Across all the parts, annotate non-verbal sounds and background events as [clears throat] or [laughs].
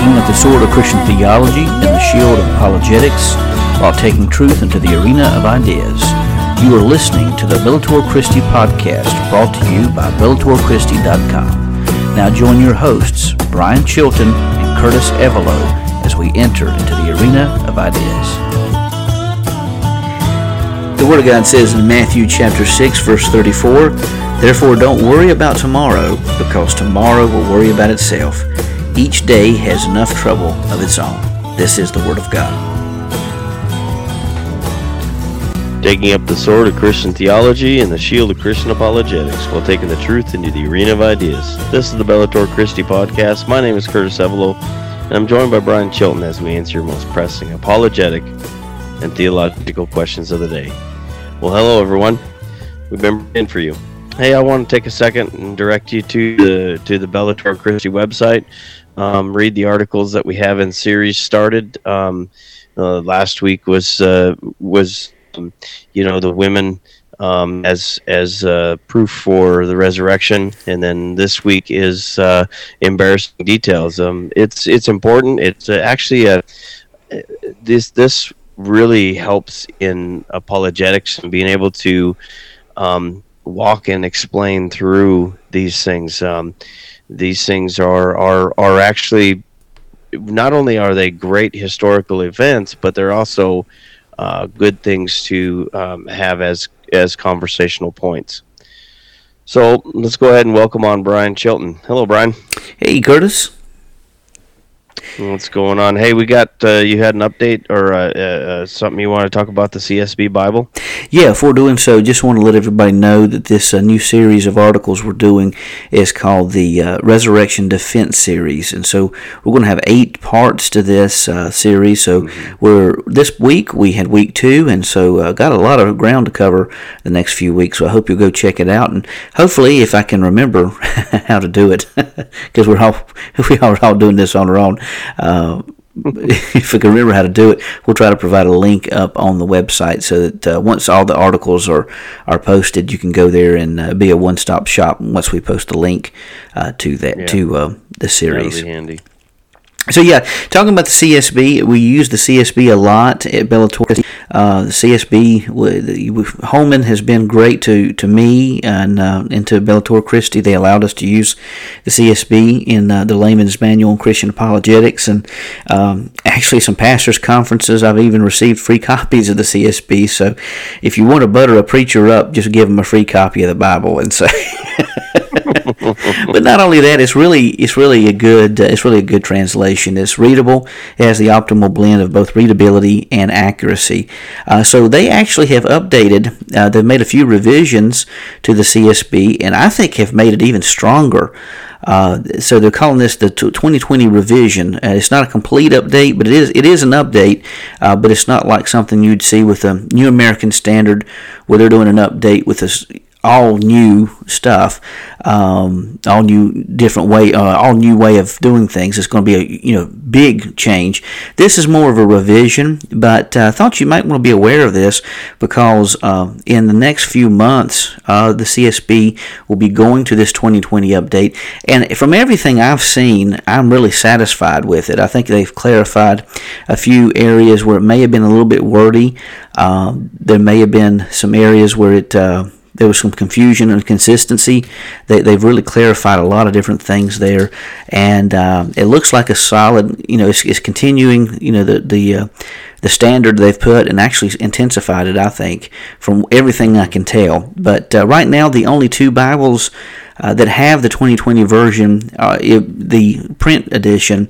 taking up the sword of Christian theology and the shield of apologetics while taking truth into the arena of ideas. You are listening to the Bellator Christi podcast brought to you by BellatorChristi.com. Now join your hosts, Brian Chilton and Curtis Evelo, as we enter into the arena of ideas. The Word of God says in Matthew chapter 6, verse 34, Therefore don't worry about tomorrow, because tomorrow will worry about itself. Each day has enough trouble of its own. This is the Word of God. Taking up the sword of Christian theology and the shield of Christian apologetics while taking the truth into the arena of ideas. This is the Bellator Christi podcast. My name is Curtis Evelo, and I'm joined by Brian Chilton as we answer your most pressing apologetic and theological questions of the day. Well, hello everyone. We've been in for you. Hey, I want to take a second and direct you to the to the Bellator Christi website um, read the articles that we have in series started. Um, uh, last week was uh, was um, you know the women um, as as uh, proof for the resurrection, and then this week is uh, embarrassing details. Um, it's it's important. It's uh, actually a this this really helps in apologetics and being able to um, walk and explain through these things. Um, these things are are are actually not only are they great historical events, but they're also uh, good things to um, have as as conversational points. So let's go ahead and welcome on Brian Chilton. Hello, Brian. Hey, Curtis. What's going on? Hey, we got uh, you had an update or uh, uh, something you want to talk about the CSB Bible? Yeah, before doing so, just want to let everybody know that this uh, new series of articles we're doing is called the uh, Resurrection Defense Series, and so we're going to have eight parts to this uh, series. So mm-hmm. we're this week we had week two, and so got a lot of ground to cover the next few weeks. So I hope you'll go check it out, and hopefully, if I can remember [laughs] how to do it, [laughs] because we're all [laughs] we are all doing this on our own. Uh, [laughs] if we can remember how to do it, we'll try to provide a link up on the website so that uh, once all the articles are, are posted, you can go there and uh, be a one stop shop once we post a link uh, to that yeah. to uh, the series. Handy. So yeah, talking about the CSB, we use the CSB a lot at Bellator. Uh, the CSB, Holman has been great to, to me and uh, and to Bellator Christi. They allowed us to use the CSB in uh, the Layman's Manual on Christian Apologetics, and um, actually some pastors' conferences. I've even received free [laughs] copies of the CSB. So if you want to butter a preacher up, just give them a free copy of the Bible and say. [laughs] [laughs] but not only that, it's really it's really a good uh, it's really a good translation. It's readable. It has the optimal blend of both readability and accuracy. Uh, so they actually have updated. Uh, they've made a few revisions to the CSB, and I think have made it even stronger. Uh, so they're calling this the 2020 revision. Uh, it's not a complete update, but it is it is an update. Uh, but it's not like something you'd see with the New American Standard, where they're doing an update with this all new stuff, um, all new different way, uh, all new way of doing things. It's going to be a you know big change. This is more of a revision, but uh, I thought you might want to be aware of this because uh, in the next few months, uh, the CSB will be going to this 2020 update, and from everything I've seen, I'm really satisfied with it. I think they've clarified a few areas where it may have been a little bit wordy. Uh, there may have been some areas where it uh, there was some confusion and consistency. They, they've really clarified a lot of different things there, and uh, it looks like a solid. You know, it's, it's continuing. You know, the the uh, the standard they've put and actually intensified it. I think from everything I can tell. But uh, right now, the only two Bibles uh, that have the 2020 version, uh, it, the print edition,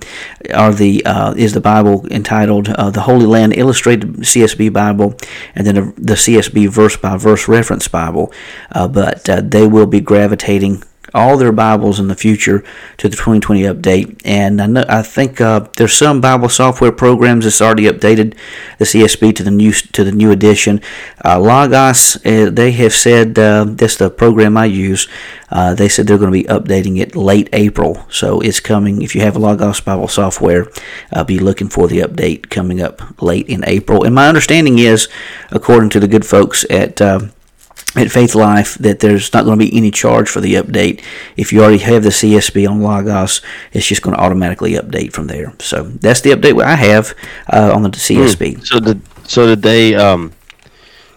are the uh, is the Bible entitled uh, the Holy Land Illustrated CSB Bible, and then the CSB verse by verse reference Bible. Uh, but they will be gravitating all their Bibles in the future to the 2020 update. And I, know, I think uh, there's some Bible software programs that's already updated the CSB to the new to the new edition. Uh, Logos, uh, they have said uh, that's the program I use. Uh, they said they're going to be updating it late April, so it's coming. If you have Logos Bible software, uh, be looking for the update coming up late in April. And my understanding is, according to the good folks at at Faithlife that there's not going to be any charge for the update. If you already have the CSB on Logos, it's just going to automatically update from there. So that's the update I have uh, on the CSB. Hmm. So did so did they? Um,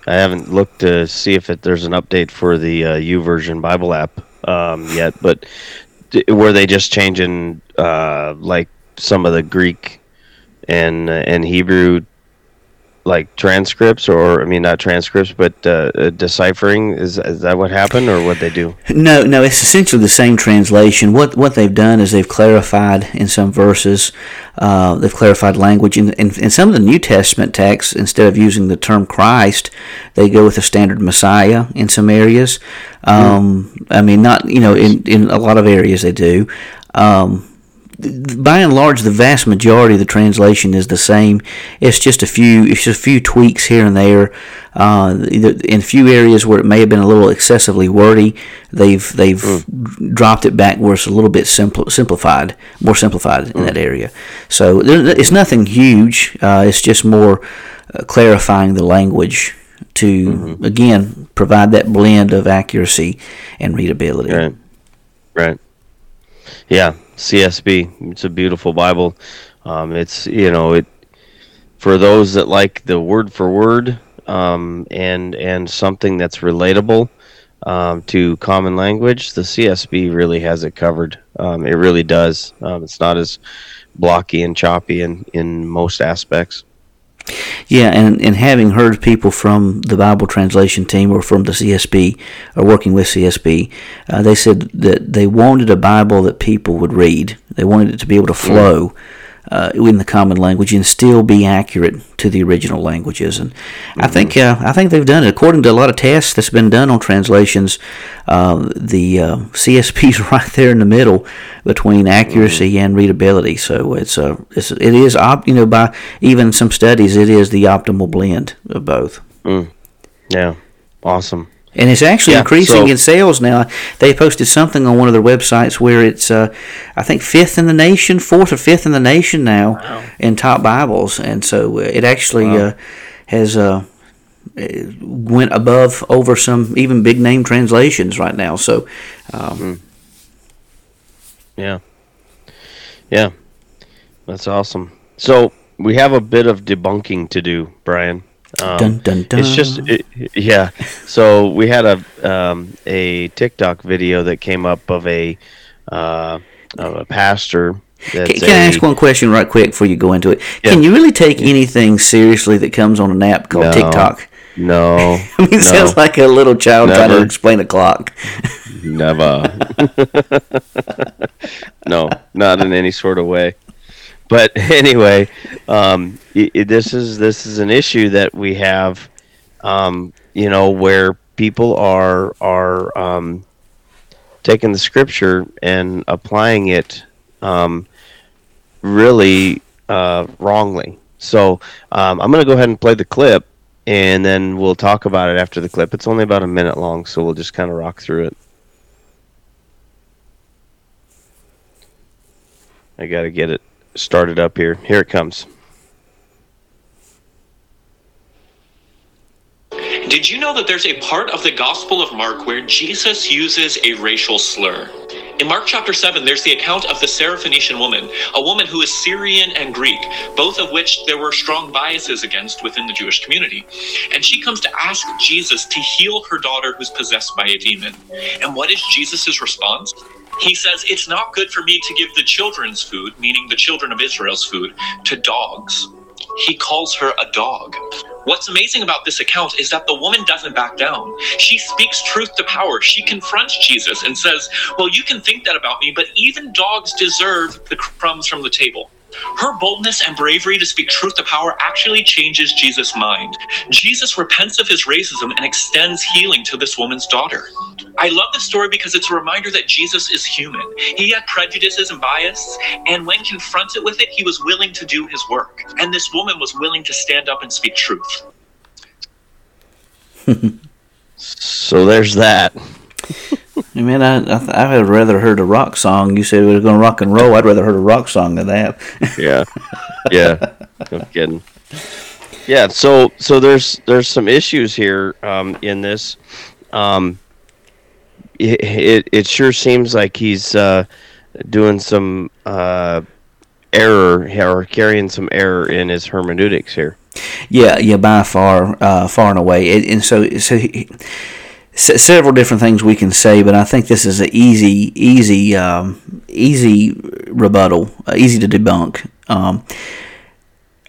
I haven't looked to see if it, there's an update for the uh, Version Bible app um, yet, but d- were they just changing uh, like some of the Greek and uh, and Hebrew like transcripts or I mean not transcripts but uh, uh, deciphering is is that what happened or what they do? No, no, it's essentially the same translation. What what they've done is they've clarified in some verses, uh, they've clarified language in, in, in some of the New Testament texts. Instead of using the term Christ, they go with the standard Messiah in some areas. Um, I mean, not you know in in a lot of areas they do. Um, by and large, the vast majority of the translation is the same. It's just a few, it's just a few tweaks here and there. Uh, in a few areas where it may have been a little excessively wordy, they've they've mm. dropped it back where it's a little bit simpl- simplified, more simplified mm. in that area. So it's nothing huge. Uh, it's just more uh, clarifying the language to mm-hmm. again provide that blend of accuracy and readability. Right. Right. Yeah, CSB. It's a beautiful Bible. Um, it's you know it for those that like the word for word um, and and something that's relatable um, to common language. The CSB really has it covered. Um, it really does. Um, it's not as blocky and choppy in in most aspects. Yeah, and, and having heard people from the Bible translation team or from the CSB or working with CSB, uh, they said that they wanted a Bible that people would read. They wanted it to be able to flow. Mm uh, in the common language and still be accurate to the original languages. And mm-hmm. I think uh, I think they've done it according to a lot of tests that's been done on translations. Uh, the uh, CSB is [laughs] right there in the middle between accuracy mm-hmm. and readability. So it's a uh, it's, it is op, you know by even some studies it is the optimal blend of both. Mm. Yeah, awesome and it's actually yeah, increasing so, in sales now. They posted something on one of their websites where it's, uh, I think, fifth in the nation, fourth or fifth in the nation now wow. in top Bibles, and so uh, it actually wow. uh, has uh, went above over some even big name translations right now. So, um, mm. yeah, yeah, that's awesome. So we have a bit of debunking to do, Brian. Um, dun, dun, dun. It's just, it, yeah. So we had a um, a TikTok video that came up of a uh, of a pastor. Can, can I ask one question right quick before you go into it? Yeah. Can you really take anything seriously that comes on an app called no, TikTok? No. [laughs] I mean, it no. sounds like a little child Never. trying to explain a clock. Never. [laughs] [laughs] no, not in any sort of way but [laughs] anyway, um, it, it, this is this is an issue that we have, um, you know, where people are are um, taking the scripture and applying it um, really uh, wrongly. So um, I'm going to go ahead and play the clip, and then we'll talk about it after the clip. It's only about a minute long, so we'll just kind of rock through it. I got to get it started up here. Here it comes. Did you know that there's a part of the Gospel of Mark where Jesus uses a racial slur? In Mark chapter 7, there's the account of the Syrophoenician woman, a woman who is Syrian and Greek, both of which there were strong biases against within the Jewish community. And she comes to ask Jesus to heal her daughter who's possessed by a demon. And what is Jesus' response? He says, It's not good for me to give the children's food, meaning the children of Israel's food, to dogs. He calls her a dog. What's amazing about this account is that the woman doesn't back down. She speaks truth to power. She confronts Jesus and says, Well, you can think that about me, but even dogs deserve the crumbs from the table. Her boldness and bravery to speak truth to power actually changes Jesus' mind. Jesus repents of his racism and extends healing to this woman's daughter. I love this story because it's a reminder that Jesus is human. He had prejudices and bias, and when confronted with it, he was willing to do his work. And this woman was willing to stand up and speak truth. [laughs] so there's that. [laughs] [laughs] I mean, I I, would rather heard a rock song. You said we were going to rock and roll. I'd rather heard a rock song than that. [laughs] yeah, yeah, no kidding. Yeah, so so there's there's some issues here um, in this. um, it, it, it sure seems like he's uh, doing some uh, error or carrying some error in his hermeneutics here. Yeah, yeah, by far, uh, far and away. And, and so, so he, several different things we can say, but I think this is an easy, easy, um, easy rebuttal, uh, easy to debunk. Um,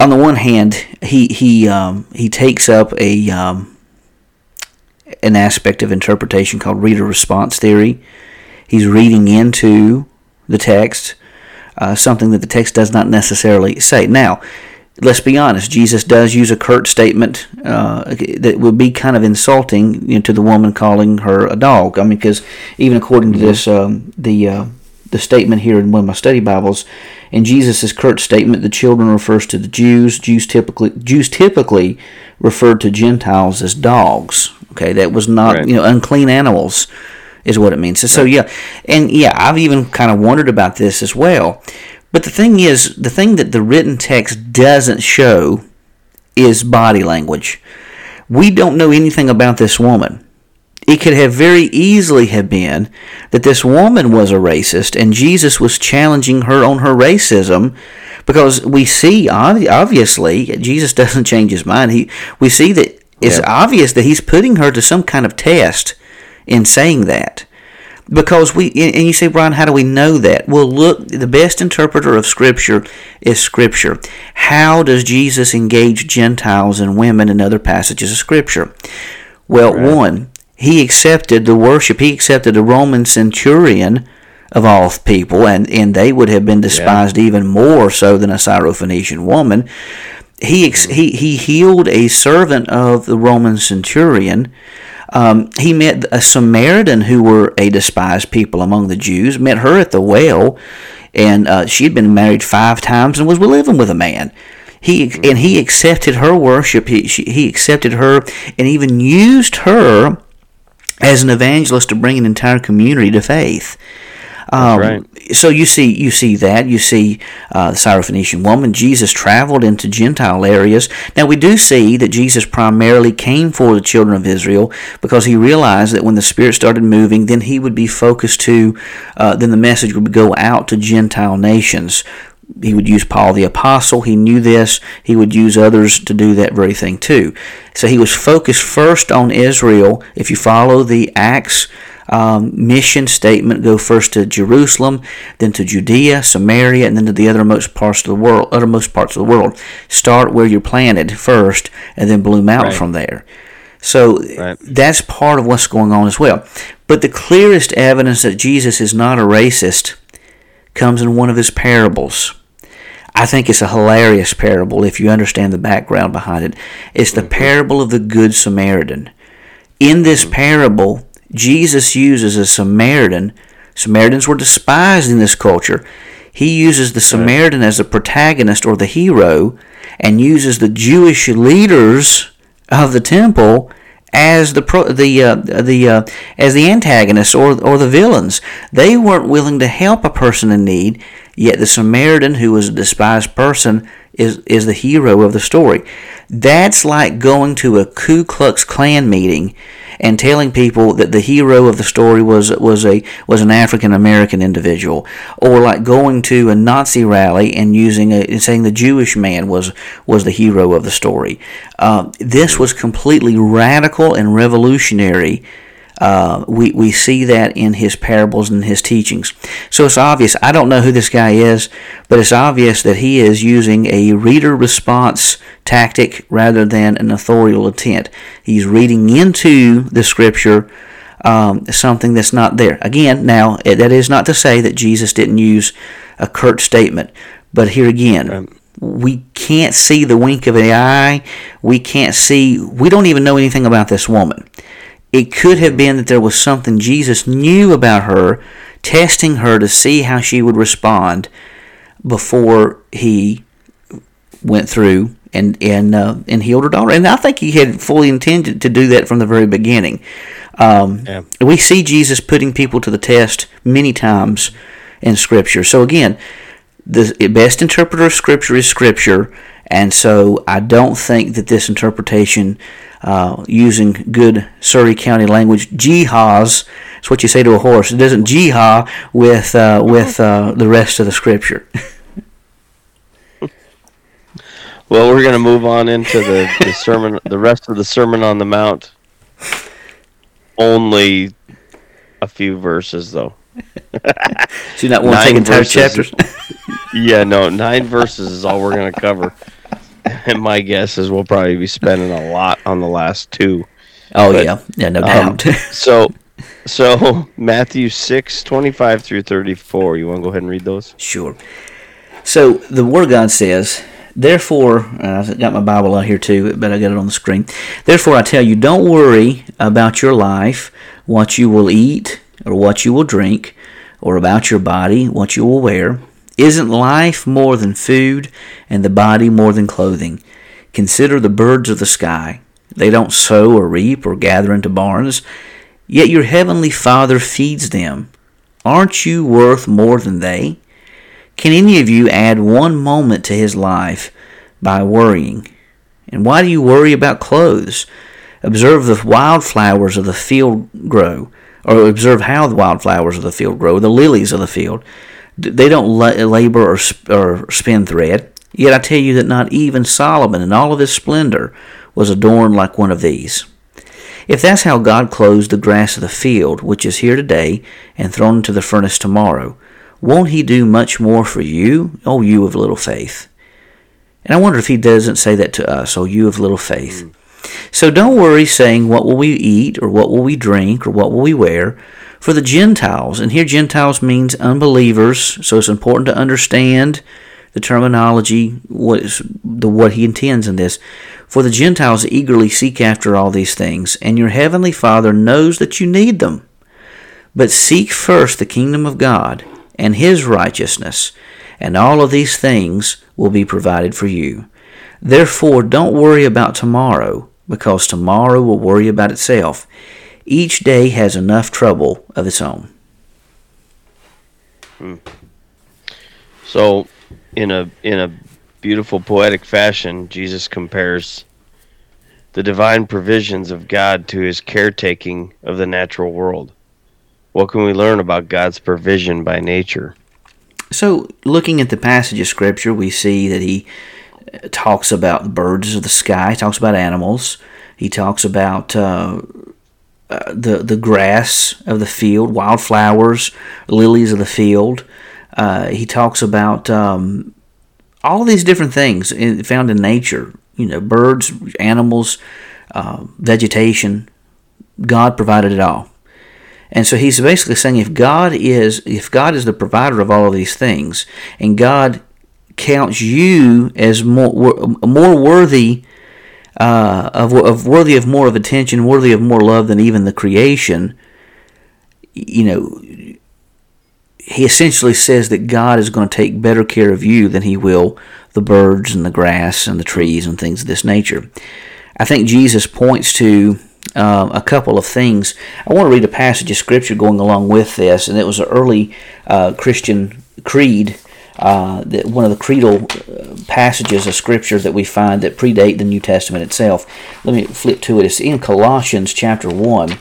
on the one hand, he he um, he takes up a um, an aspect of interpretation called reader response theory. He's reading into the text uh, something that the text does not necessarily say. Now, let's be honest, Jesus does use a curt statement uh, that would be kind of insulting you know, to the woman calling her a dog. I mean, because even according to this, um, the uh, the statement here in one of my study Bibles, in Jesus' curt statement, the children refers to the Jews. Jews typically Jews typically referred to Gentiles as dogs. Okay, that was not right. you know unclean animals is what it means. So, so yeah, and yeah, I've even kind of wondered about this as well. But the thing is, the thing that the written text doesn't show is body language. We don't know anything about this woman. It could have very easily have been that this woman was a racist and Jesus was challenging her on her racism because we see obviously Jesus doesn't change his mind. He we see that it's yeah. obvious that he's putting her to some kind of test in saying that. Because we, and you say, Brian, how do we know that? Well, look, the best interpreter of Scripture is Scripture. How does Jesus engage Gentiles and women in other passages of Scripture? Well, right. one, he accepted the worship, he accepted a Roman centurion of all people, and, and they would have been despised yeah. even more so than a Syrophoenician woman. He, mm-hmm. he, he healed a servant of the Roman centurion um, he met a Samaritan who were a despised people among the Jews, met her at the well, and uh, she had been married five times and was living with a man. He and he accepted her worship. He she, he accepted her and even used her as an evangelist to bring an entire community to faith. Um, right. So you see, you see that you see uh, the Syrophoenician woman. Jesus traveled into Gentile areas. Now we do see that Jesus primarily came for the children of Israel because he realized that when the Spirit started moving, then he would be focused to, uh, then the message would go out to Gentile nations. He would use Paul the apostle. He knew this. He would use others to do that very thing too. So he was focused first on Israel. If you follow the Acts um, mission statement go first to Jerusalem, then to Judea, Samaria, and then to the othermost parts of the world. Uttermost parts of the world. Start where you're planted first, and then bloom out right. from there. So right. that's part of what's going on as well. But the clearest evidence that Jesus is not a racist comes in one of his parables. I think it's a hilarious parable if you understand the background behind it. It's the mm-hmm. parable of the Good Samaritan. In this mm-hmm. parable, Jesus uses a Samaritan. Samaritans were despised in this culture. He uses the Samaritan as the protagonist or the hero and uses the Jewish leaders of the temple as the pro, the uh, the uh, as the antagonists or or the villains. They weren't willing to help a person in need, yet the Samaritan, who was a despised person, is is the hero of the story. That's like going to a Ku Klux Klan meeting and telling people that the hero of the story was was a was an African American individual, or like going to a Nazi rally and using a and saying the Jewish man was was the hero of the story. Uh, this was completely radical and revolutionary uh, we, we see that in his parables and his teachings. So it's obvious. I don't know who this guy is, but it's obvious that he is using a reader response tactic rather than an authorial intent. He's reading into the scripture um, something that's not there. Again, now, that is not to say that Jesus didn't use a curt statement, but here again, um, we can't see the wink of an eye. We can't see, we don't even know anything about this woman. It could have been that there was something Jesus knew about her, testing her to see how she would respond before he went through and and uh, and healed her daughter. And I think he had fully intended to do that from the very beginning. Um, yeah. We see Jesus putting people to the test many times in Scripture. So again, the best interpreter of Scripture is Scripture, And so I don't think that this interpretation, uh, using good Surry County language, gee-haws, it's what you say to a horse. It doesn't gee-haw with uh, with uh, the rest of the scripture. [laughs] well, we're going to move on into the, the sermon, the rest of the Sermon on the Mount. Only a few verses, though. so you not want to take entire chapters? [laughs] yeah, no, nine verses is all we're going to cover. [laughs] And my guess is we'll probably be spending a lot on the last two. Oh but, yeah, yeah, no um, doubt. [laughs] so, so Matthew six twenty five through thirty four. You want to go ahead and read those? Sure. So the Word of God says, Therefore, I've got my Bible out here too, but I got it on the screen. Therefore, I tell you, don't worry about your life, what you will eat or what you will drink, or about your body, what you will wear. Isn't life more than food, and the body more than clothing? Consider the birds of the sky. They don't sow or reap or gather into barns, yet your heavenly Father feeds them. Aren't you worth more than they? Can any of you add one moment to his life by worrying? And why do you worry about clothes? Observe the wildflowers of the field grow, or observe how the wildflowers of the field grow, the lilies of the field. They don't labor or, or spin thread. Yet I tell you that not even Solomon in all of his splendor was adorned like one of these. If that's how God clothes the grass of the field, which is here today and thrown into the furnace tomorrow, won't he do much more for you, O you of little faith? And I wonder if he doesn't say that to us, O you of little faith. Mm. So don't worry saying, What will we eat, or what will we drink, or what will we wear? For the Gentiles, and here Gentiles means unbelievers, so it's important to understand the terminology, what is the what he intends in this. For the Gentiles eagerly seek after all these things, and your heavenly Father knows that you need them. But seek first the kingdom of God and his righteousness, and all of these things will be provided for you. Therefore, don't worry about tomorrow, because tomorrow will worry about itself. Each day has enough trouble of its own. Hmm. So, in a in a beautiful poetic fashion, Jesus compares the divine provisions of God to his caretaking of the natural world. What can we learn about God's provision by nature? So, looking at the passage of Scripture, we see that he uh, talks about the birds of the sky, he talks about animals, he talks about uh, uh, the the grass of the field, wildflowers, lilies of the field. Uh, he talks about um, all these different things in, found in nature. You know, birds, animals, uh, vegetation. God provided it all. And so he's basically saying if God is if God is the provider of all of these things, and God counts you as more more worthy uh, of, of worthy of more of attention, worthy of more love than even the creation, you know, he essentially says that God is going to take better care of you than he will the birds and the grass and the trees and things of this nature. I think Jesus points to uh, a couple of things. I want to read a passage of scripture going along with this, and it was an early uh, Christian creed. Uh, that one of the creedal uh, passages of scripture that we find that predate the New Testament itself. Let me flip to it. It's in Colossians chapter one,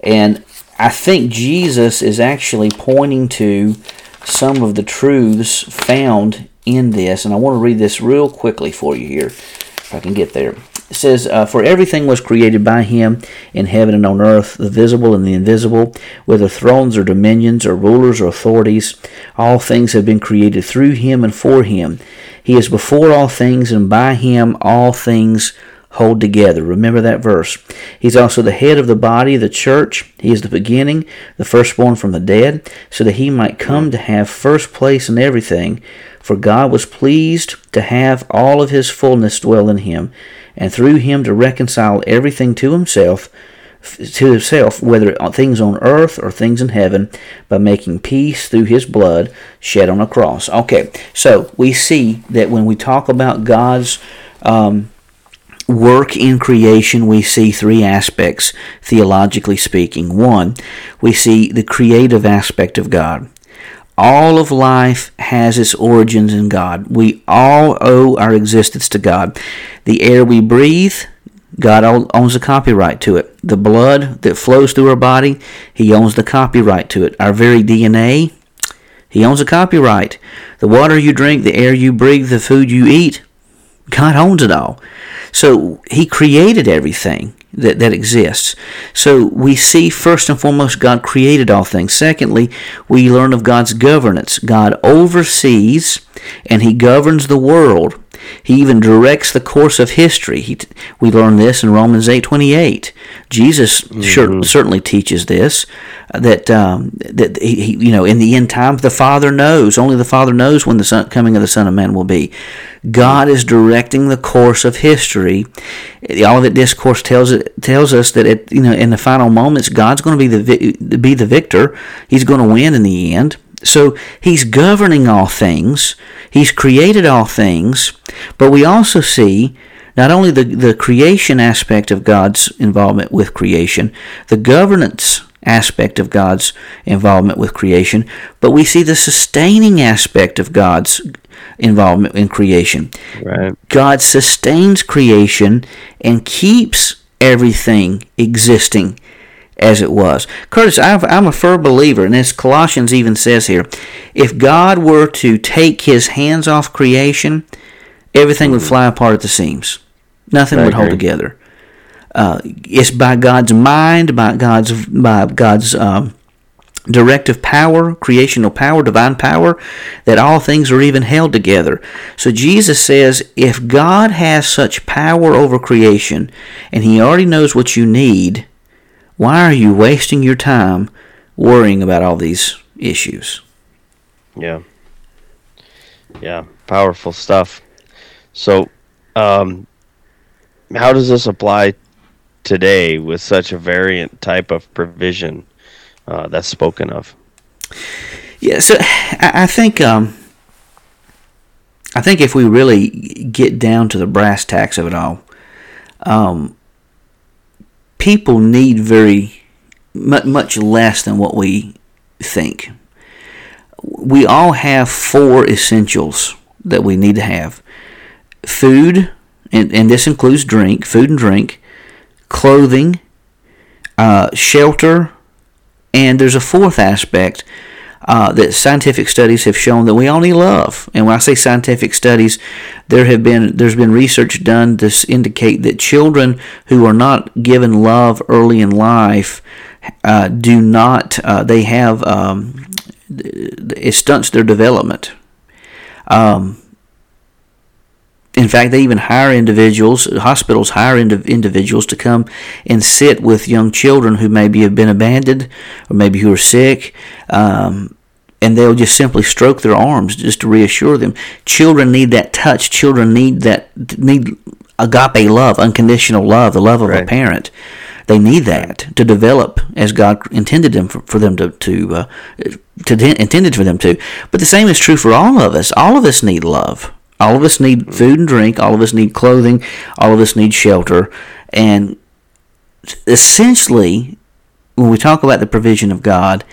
and I think Jesus is actually pointing to some of the truths found in this, and I want to read this real quickly for you here, if I can get there. It says, uh, For everything was created by him in heaven and on earth, the visible and the invisible, whether thrones or dominions or rulers or authorities. All things have been created through him and for him. He is before all things, and by him all things hold together. Remember that verse. He's also the head of the body, the church. He is the beginning, the firstborn from the dead, so that he might come to have first place in everything. For God was pleased to have all of his fullness dwell in him and through him to reconcile everything to himself to himself, whether things on earth or things in heaven, by making peace through his blood shed on a cross. Okay, so we see that when we talk about God's um, work in creation, we see three aspects, theologically speaking. One, we see the creative aspect of God. All of life has its origins in God. We all owe our existence to God. The air we breathe, God owns the copyright to it. The blood that flows through our body, He owns the copyright to it. Our very DNA, He owns the copyright. The water you drink, the air you breathe, the food you eat, God owns it all. So He created everything that, that exists. So we see first and foremost God created all things. Secondly, we learn of God's governance. God oversees and he governs the world. He even directs the course of history. He, we learn this in Romans 8:28. Jesus mm-hmm. sure, certainly teaches this that um, that he, you know in the end times the Father knows. Only the Father knows when the son, coming of the Son of Man will be. God is directing the course of history. The Olivet Discourse tells it tells us that it, you know in the final moments God's going to be the be the victor. He's going to win in the end. So he's governing all things. He's created all things. But we also see not only the, the creation aspect of God's involvement with creation, the governance aspect of God's involvement with creation, but we see the sustaining aspect of God's involvement in creation. Right. God sustains creation and keeps everything existing as it was. Curtis, I'm a firm believer, and as Colossians even says here, if God were to take his hands off creation, everything would fly apart at the seams. Nothing would hold together. Uh, it's by God's mind, by God's by God's um, directive power, creational power, divine power, that all things are even held together. So Jesus says, if God has such power over creation, and He already knows what you need, why are you wasting your time worrying about all these issues? Yeah. Yeah, powerful stuff. So, um, how does this apply today with such a variant type of provision uh, that's spoken of? Yeah, so I think um, I think if we really get down to the brass tacks of it all, um, people need very much less than what we think. We all have four essentials that we need to have food, and, and this includes drink, food and drink, clothing, uh, shelter, and there's a fourth aspect uh, that scientific studies have shown that we all need love. And when I say scientific studies, there have been there's been research done to indicate that children who are not given love early in life uh, do not uh, they have um, it stunts their development. Um, in fact, they even hire individuals, hospitals hire individuals to come and sit with young children who maybe have been abandoned or maybe who are sick. Um, and they'll just simply stroke their arms just to reassure them. Children need that touch. Children need that need agape love, unconditional love, the love of right. a parent. They need that to develop as God intended them for, for them to to, uh, to intended for them to. But the same is true for all of us. All of us need love. All of us need food and drink. All of us need clothing. All of us need shelter. And essentially, when we talk about the provision of God,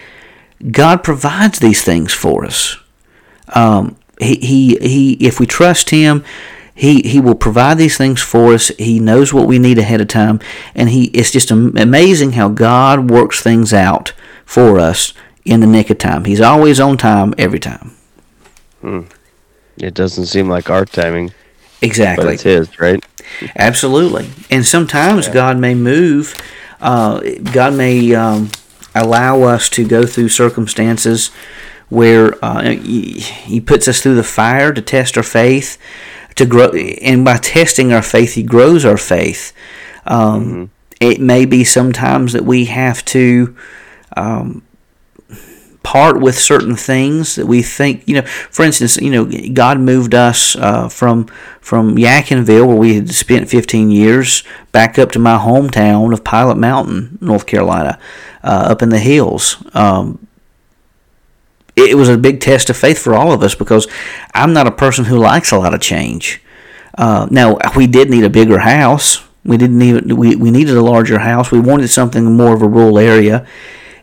God provides these things for us. Um, he, he, he, if we trust Him, he, he will provide these things for us. He knows what we need ahead of time. And he, it's just amazing how God works things out for us in the nick of time. He's always on time every time. Hmm. It doesn't seem like our timing. Exactly. But it's his, right? Absolutely. And sometimes yeah. God may move. Uh, God may um, allow us to go through circumstances where uh, he, he puts us through the fire to test our faith, to grow, and by testing our faith, He grows our faith. Um, mm-hmm. It may be sometimes that we have to um, part with certain things that we think, you know, for instance, you know, God moved us uh, from from Yadkinville, where we had spent 15 years, back up to my hometown of Pilot Mountain, North Carolina, uh, up in the hills. Um, it was a big test of faith for all of us because I'm not a person who likes a lot of change. Uh, now we did need a bigger house. We didn't need we, we needed a larger house. We wanted something more of a rural area,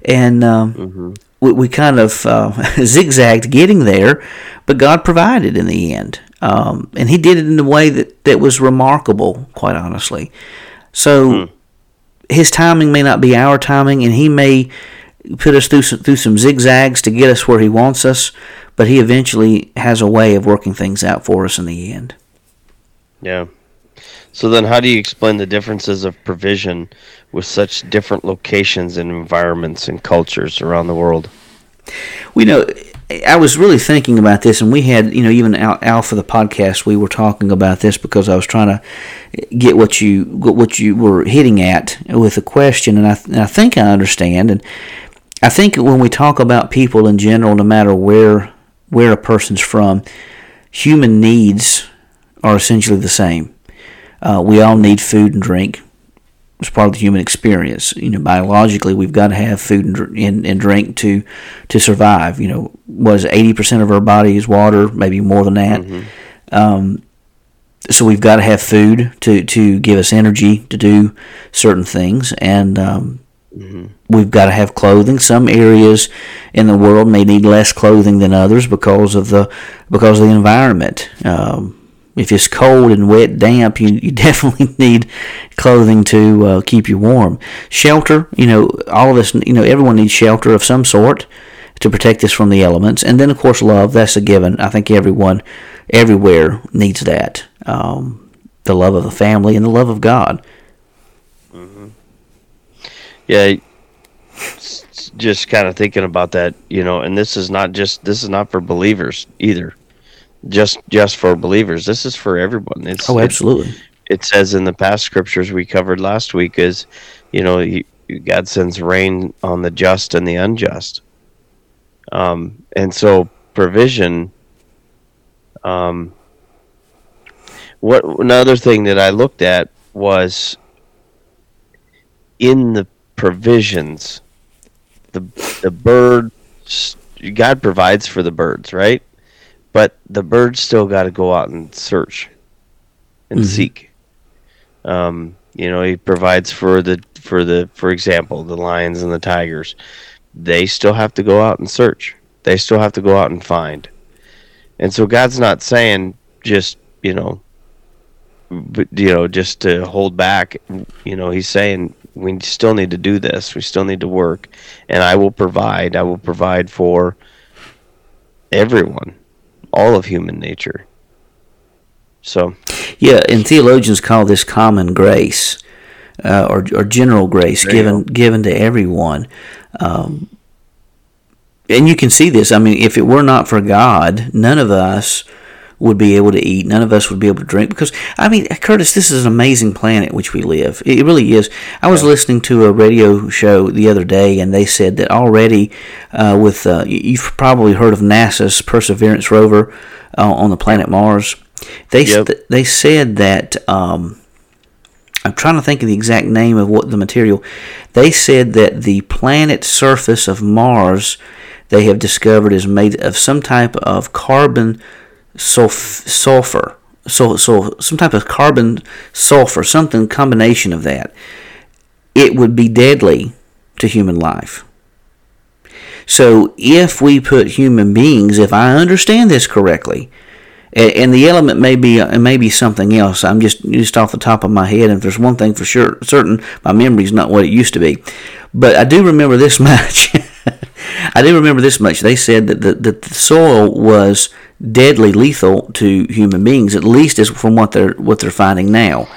and um, mm-hmm we, we kind of uh, [laughs] zigzagged getting there, but God provided in the end. Um, and He did it in a way that, that was remarkable, quite honestly. So hmm. His timing may not be our timing, and He may put us through some, through some zigzags to get us where He wants us, but He eventually has a way of working things out for us in the end. Yeah. So then, how do you explain the differences of provision with such different locations and environments and cultures around the world? We know. I was really thinking about this, and we had, you know, even Alpha the podcast, we were talking about this because I was trying to get what you what you were hitting at with the question, and I, and I think I understand. And I think when we talk about people in general, no matter where where a person's from, human needs are essentially the same. Uh, we all need food and drink. It's part of the human experience. You know, biologically, we've got to have food and, and, and drink to to survive. You know, was eighty percent of our body is water, maybe more than that. Mm-hmm. Um, so we've got to have food to to give us energy to do certain things, and um, mm-hmm. we've got to have clothing. Some areas in the world may need less clothing than others because of the because of the environment. Um, if it's cold and wet, damp, you, you [laughs] definitely need clothing to uh, keep you warm. Shelter, you know, all of us, you know, everyone needs shelter of some sort to protect us from the elements. And then, of course, love, that's a given. I think everyone, everywhere needs that. Um, the love of the family and the love of God. Mm-hmm. Yeah, just kind of thinking about that, you know, and this is not just, this is not for believers either just just for believers. This is for everyone. It's, oh, absolutely. It, it, says in the past scriptures we covered last week is, you know, he, God sends rain on the just and the unjust. Um, and so provision. Um, what another thing that I looked at was in the provisions, the the birds. God provides for the birds, right? But the birds still got to go out and search and mm-hmm. seek. Um, you know, he provides for the for the for example, the lions and the tigers. They still have to go out and search. They still have to go out and find. And so God's not saying just, you know, but you know, just to hold back, you know, he's saying we still need to do this. We still need to work and I will provide. I will provide for everyone all of human nature. So, yeah, and theologians call this common grace, uh, or or general grace given given to everyone. Um, and you can see this. I mean, if it were not for God, none of us would be able to eat. None of us would be able to drink because I mean, Curtis, this is an amazing planet which we live. It really is. I was yeah. listening to a radio show the other day, and they said that already uh, with uh, you've probably heard of NASA's Perseverance rover uh, on the planet Mars. They yep. st- they said that. Um, I'm trying to think of the exact name of what the material. They said that the planet surface of Mars they have discovered is made of some type of carbon sulf- sulfur, so so some type of carbon sulfur, something combination of that, it would be deadly to human life. So if we put human beings, if I understand this correctly, and the element may be it may be something else. I'm just just off the top of my head, and if there's one thing for sure certain, my memory's not what it used to be. But I do remember this [laughs] much. [laughs] I do remember this much. They said that the, that the soil was deadly lethal to human beings, at least as from what they're what they're finding now.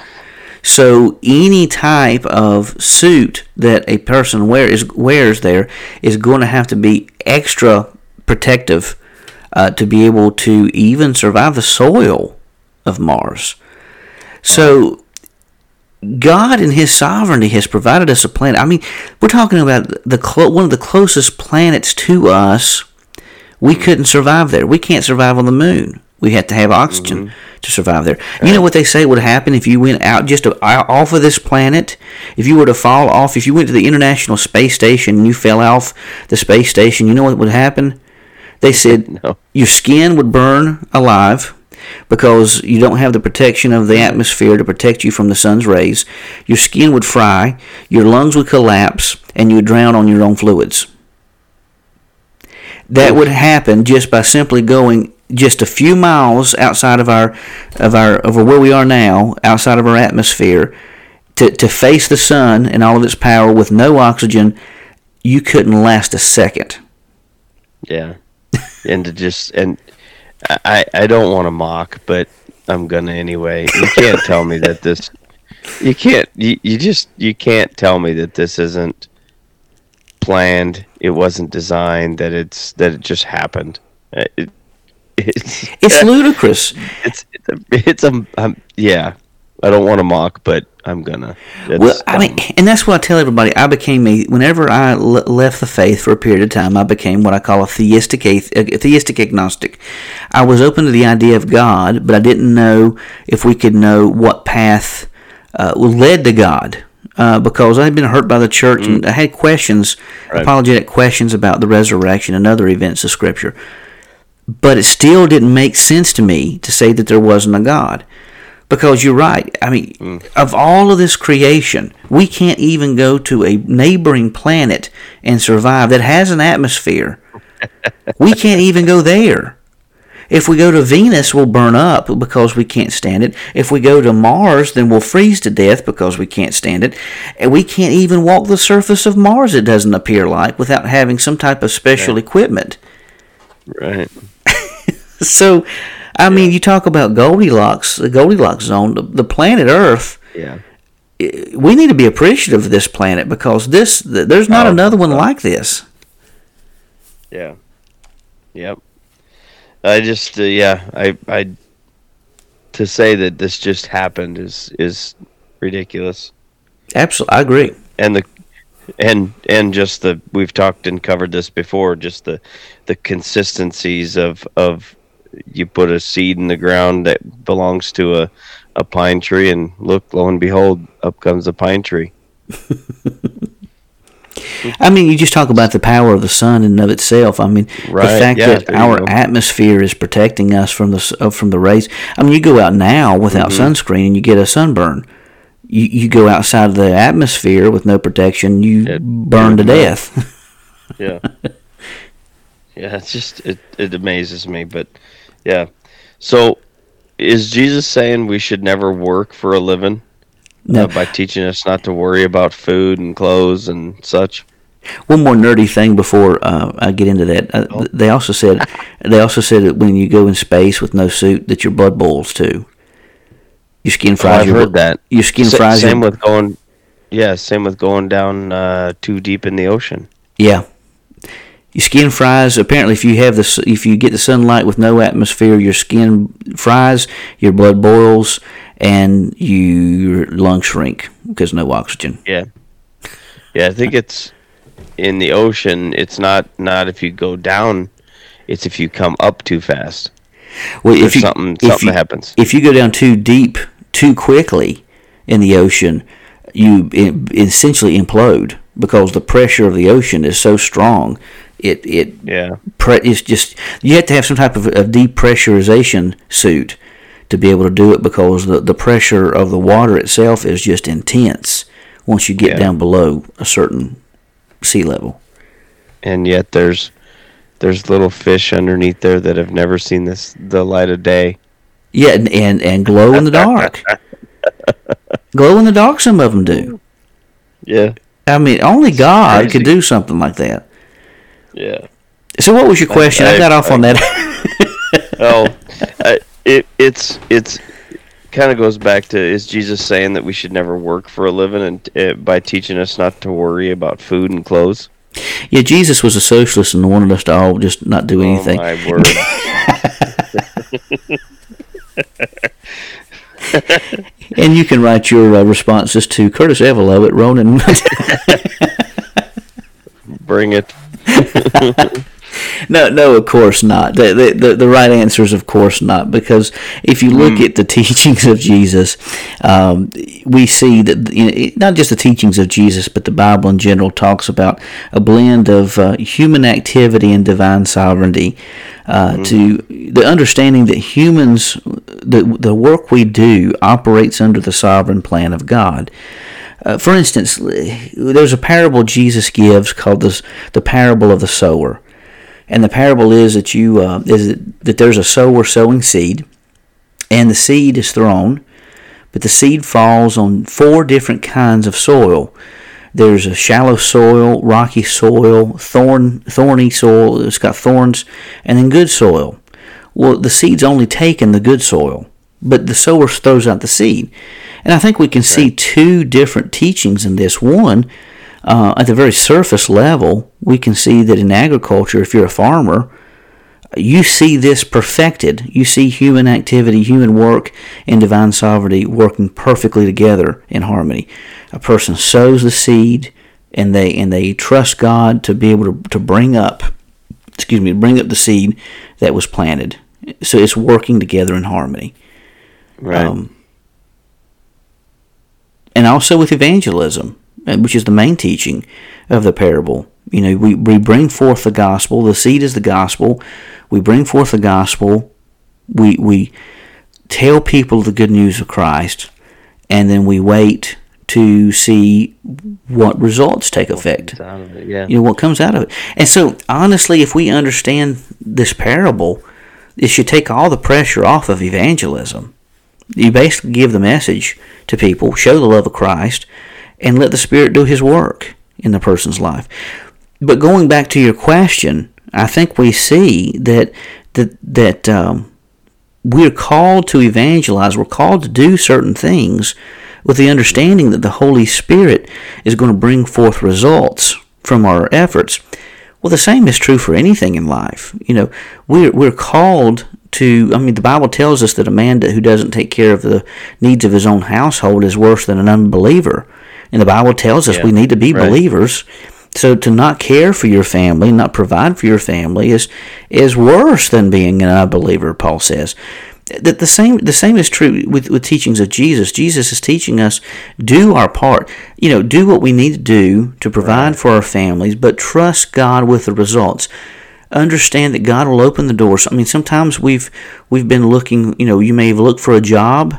So any type of suit that a person wear is, wears there is going to have to be extra protective uh, to be able to even survive the soil of Mars. So God in His sovereignty has provided us a planet. I mean, we're talking about the clo- one of the closest planets to us we couldn't survive there. We can't survive on the moon. We had to have oxygen mm-hmm. to survive there. Right. You know what they say would happen if you went out just off of this planet? If you were to fall off, if you went to the International Space Station and you fell off the space station, you know what would happen? They said [laughs] no. your skin would burn alive because you don't have the protection of the atmosphere to protect you from the sun's rays. Your skin would fry, your lungs would collapse, and you would drown on your own fluids. that would happen just by simply going just a few miles outside of our of our of where we are now, outside of our atmosphere, to, to face the sun and all of its power with no oxygen, you couldn't last a second. Yeah, and to just and I I don't want to mock, but I'm gonna anyway. You can't tell me that this. You can't. You, you just you can't tell me that this isn't planned. It wasn't designed. That it's that it just happened. Uh, It, it's It's ludicrous. it's it's a, it's a um, yeah. I don't want to mock, but I'm gonna. It's Well, I mean, and that's what I tell everybody. I became a whenever I l- left the faith for a period of time, I became what I call a theistic a theistic agnostic. I was open to the idea of God, but I didn't know if we could know what path uh, led to God. Uh, because I had been hurt by the church and I had questions, Right. apologetic questions about the resurrection and other events of Scripture. But it still didn't make sense to me to say that there wasn't a God. Because you're right. I mean, mm. of all of this creation, we can't even go to a neighboring planet and survive that has an atmosphere. [laughs] we can't even go there. If we go to Venus, we'll burn up because we can't stand it. If we go to Mars, then we'll freeze to death because we can't stand it. And we can't even walk the surface of Mars, it doesn't appear like, without having some type of special equipment. right. [laughs] So, I mean, you talk about Goldilocks, the Goldilocks zone, the, the planet Earth. Yeah. We need to be appreciative of this planet because this th- there's not Oh, another one like this. Yeah. Yep. I just uh, yeah, I I to say that this just happened is is ridiculous. Absolutely, I agree. And the and and just the we've talked and covered this before, just the the consistencies of of you put a seed in the ground that belongs to a a pine tree and look lo and behold up comes a pine tree. [laughs] I mean, you just talk about the power of the sun in and of itself. I mean, the fact yeah, that our atmosphere is protecting us from the uh, from the rays. I mean, you go out now without Mm-hmm. sunscreen and you get a sunburn. You you go outside of the atmosphere with no protection, you It- burn to it would melt. death. Yeah. [laughs] yeah, it's just it it amazes me, but yeah. So is Jesus saying we should never work for a living? No. Uh, by teaching us not to worry about food and clothes and such. One more nerdy thing before uh, I get into that. Uh, Oh. They also said they also said that when you go in space with no suit, that your blood boils too. Your skin Oh, fries. I've your heard that. Your skin Sa- fries. Same your, with going. Yeah, same with going down uh, too deep in the ocean. yeah. Your skin fries. Apparently, if you have this, if you get the sunlight with no atmosphere, your skin fries, your blood boils, and your lungs shrink because no oxygen. Yeah, yeah. I think it's in the ocean. It's not not if you go down. It's if you come up too fast. Well, There's if you something if something you, happens. if you go down too deep too quickly in the ocean, you essentially implode because the pressure of the ocean is so strong. It it Yeah. pre- it's just you have to have some type of, of depressurization suit to be able to do it because the, the pressure of the water itself is just intense once you get Yeah. down below a certain sea level. and yet there's there's little fish underneath there that have never seen this the light of day. Yeah, and and, and glow in the dark. [laughs] glow in the dark. Some of them do. Yeah, I mean, only God could do something like that. Yeah. So, what was your question? I, I- got off I- on that. [laughs] Oh, I, it it's it's kind of goes back to is Jesus saying that we should never work for a living and uh, by teaching us not to worry about food and clothes. yeah, Jesus was a socialist and wanted us to all just not do anything. Oh my [laughs] word! [laughs] and you can write your uh, responses to Curtis Evelo at Ronan. Bring it. [laughs] no, no, of course not. The, the, the, the right answer is of course not, because if you look at the teachings of Jesus, um, we see that you know, not just the teachings of Jesus, but the Bible in general talks about a blend of uh, human activity and divine sovereignty. Uh, To the understanding that humans, the the work we do operates under the sovereign plan of God. Uh, for instance, there's a parable Jesus gives called the, the parable of the sower. And the parable is that you uh, is that there's a sower sowing seed, and the seed is thrown, but the seed falls on four different kinds of soil. There's a shallow soil, rocky soil, thorn, thorny soil. It's got thorns, and then good soil. Well, the seed's only taken the good soil, but the sower throws out the seed. And I think we can see two different teachings in this. One, uh, at the very surface level, we can see that in agriculture, if you're a farmer, you see this perfected. You see human activity, human work, and divine sovereignty working perfectly together in harmony. A person sows the seed, and they and they trust God to be able to, to bring up, excuse me, bring up the seed that was planted. So it's working together in harmony. Right. Um, and also with evangelism, uh, which is the main teaching of the parable. You know, we, we bring forth the gospel. The seed is the gospel. We bring forth the gospel. We we tell people the good news of Christ, and then we wait to see what results take effect. It, yeah. You know what comes out of it. And so, honestly, if we understand this parable, it should take all the pressure off of evangelism. You basically give the message to people, show the love of Christ, and let the Spirit do His work in the person's life. But going back to your question, I think we see that that that um, we're called to evangelize. We're called to do certain things with the understanding that the Holy Spirit is going to bring forth results from our efforts. Well, the same is true for anything in life. You know, we're we're called to. I mean, the Bible tells us that a man who doesn't take care of the needs of his own household is worse than an unbeliever. And the Bible tells us Yeah, we need to be right. believers. So to not care for your family, not provide for your family, is is worse than being an unbeliever. Paul says that the same the same is true with, with teachings of Jesus. Jesus is teaching us do our part. You know, do what we need to do to provide for our families, but trust God with the results. Understand that God will open the doors. I mean, sometimes we've we've been looking. You know, you may have looked for a job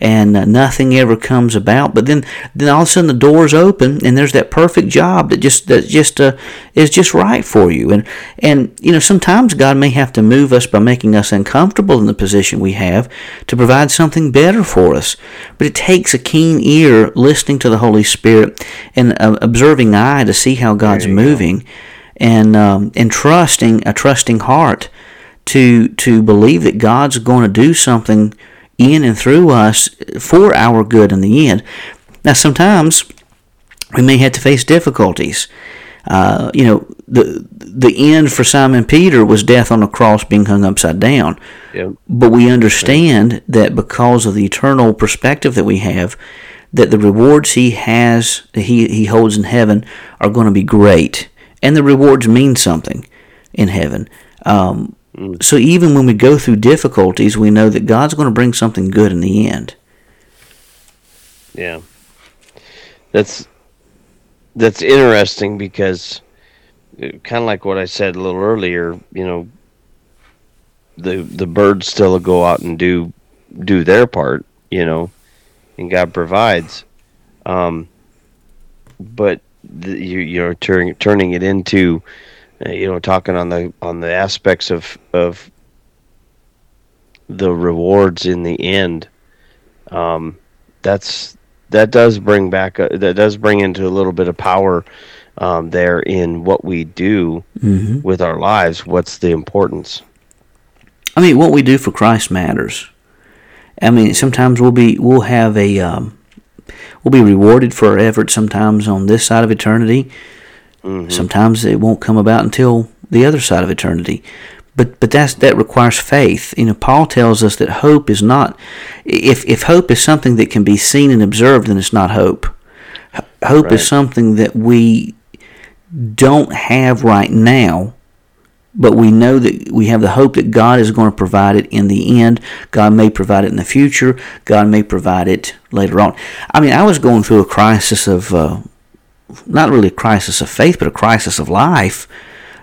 and uh, nothing ever comes about. But then, then all of a sudden the doors open, and there's that perfect job that just that just uh, is just right for you. And and you know sometimes God may have to move us by making us uncomfortable in the position we have to provide something better for us. But it takes a keen ear, listening to the Holy Spirit, and an observing eye to see how God's moving. go. And um, and trusting a trusting heart to to believe that God's going to do something in and through us for our good in the end. Now, sometimes we may have to face difficulties. Uh, you know, the the end for Simon Peter was death on the cross, being hung upside down. Yep. But we understand that because of the eternal perspective that we have, that the rewards he has, he, he holds in heaven, are going to be great. And the rewards mean something in heaven. Um, so even when we go through difficulties, we know that God's going to bring something good in the end. Yeah. That's that's interesting because kind of like what I said a little earlier, you know, the the birds still go out and do do their part, you know, and God provides. Um, but the, you you're turning turning it into, uh, you know, talking on the on the aspects of of the rewards in the end. Um, that's that does bring back a, that does bring into a little bit of power um, there in what we do Mm-hmm. with our lives. What's the importance? I mean, what we do for Christ matters. I mean, sometimes we'll be we'll have a um, we'll be rewarded for our efforts. Sometimes on this side of eternity. Mm-hmm. Sometimes it won't come about until the other side of eternity. But but that's that requires faith. You know, Paul tells us that hope is not. If if hope is something that can be seen and observed, then it's not hope. H- Hope Right. is something that we don't have right now, but we know that we have the hope that God is going to provide it in the end. God may provide it in the future. God may provide it later on. I mean, I was going through a crisis of, uh, not really a crisis of faith, but a crisis of life.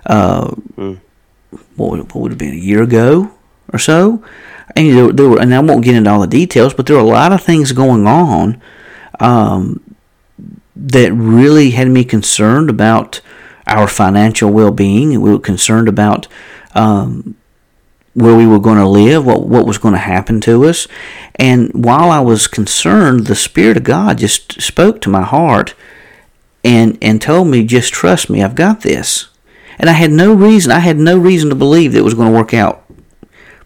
Uh, what, would, what would have been, a year ago or so? And there, there were, and I won't get into all the details, but there were a lot of things going on um, that really had me concerned about our financial well-being. We were concerned about um, where we were going to live, what what was going to happen to us. And while I was concerned, the Spirit of God just spoke to my heart and and told me, just trust me, I've got this. And I had no reason, I had no reason to believe that it was going to work out,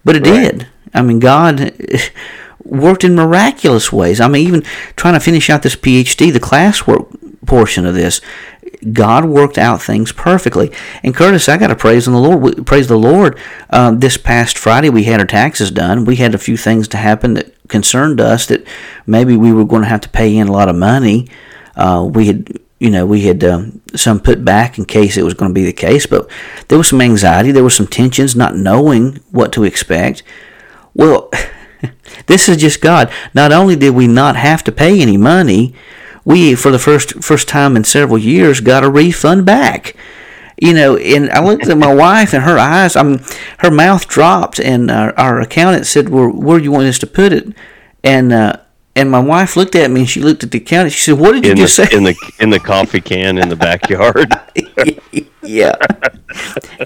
but it right. did. I mean, God [laughs] worked in miraculous ways. I mean, even trying to finish out this PhD, the classwork portion of this, God worked out things perfectly. And Curtis, I got to praise the Lord. Praise the Lord. Uh, this past Friday, we had our taxes done. We had a few things to happen that concerned us that maybe we were going to have to pay in a lot of money. Uh, we had, you know, we had um, some put back in case it was going to be the case, but there was some anxiety. There were some tensions, not knowing what to expect. Well, [laughs] this is just God. Not only did we not have to pay any money, we for the first first time in several years got a refund back you know, and I looked at my wife and her eyes, I mean, her mouth dropped, and our, our accountant said, well, "Where do you want us to put it?" And uh, and my wife looked at me and she looked at the accountant. She said, "What did you in just the, say?" In the in the coffee can in the backyard. [laughs] [laughs] yeah.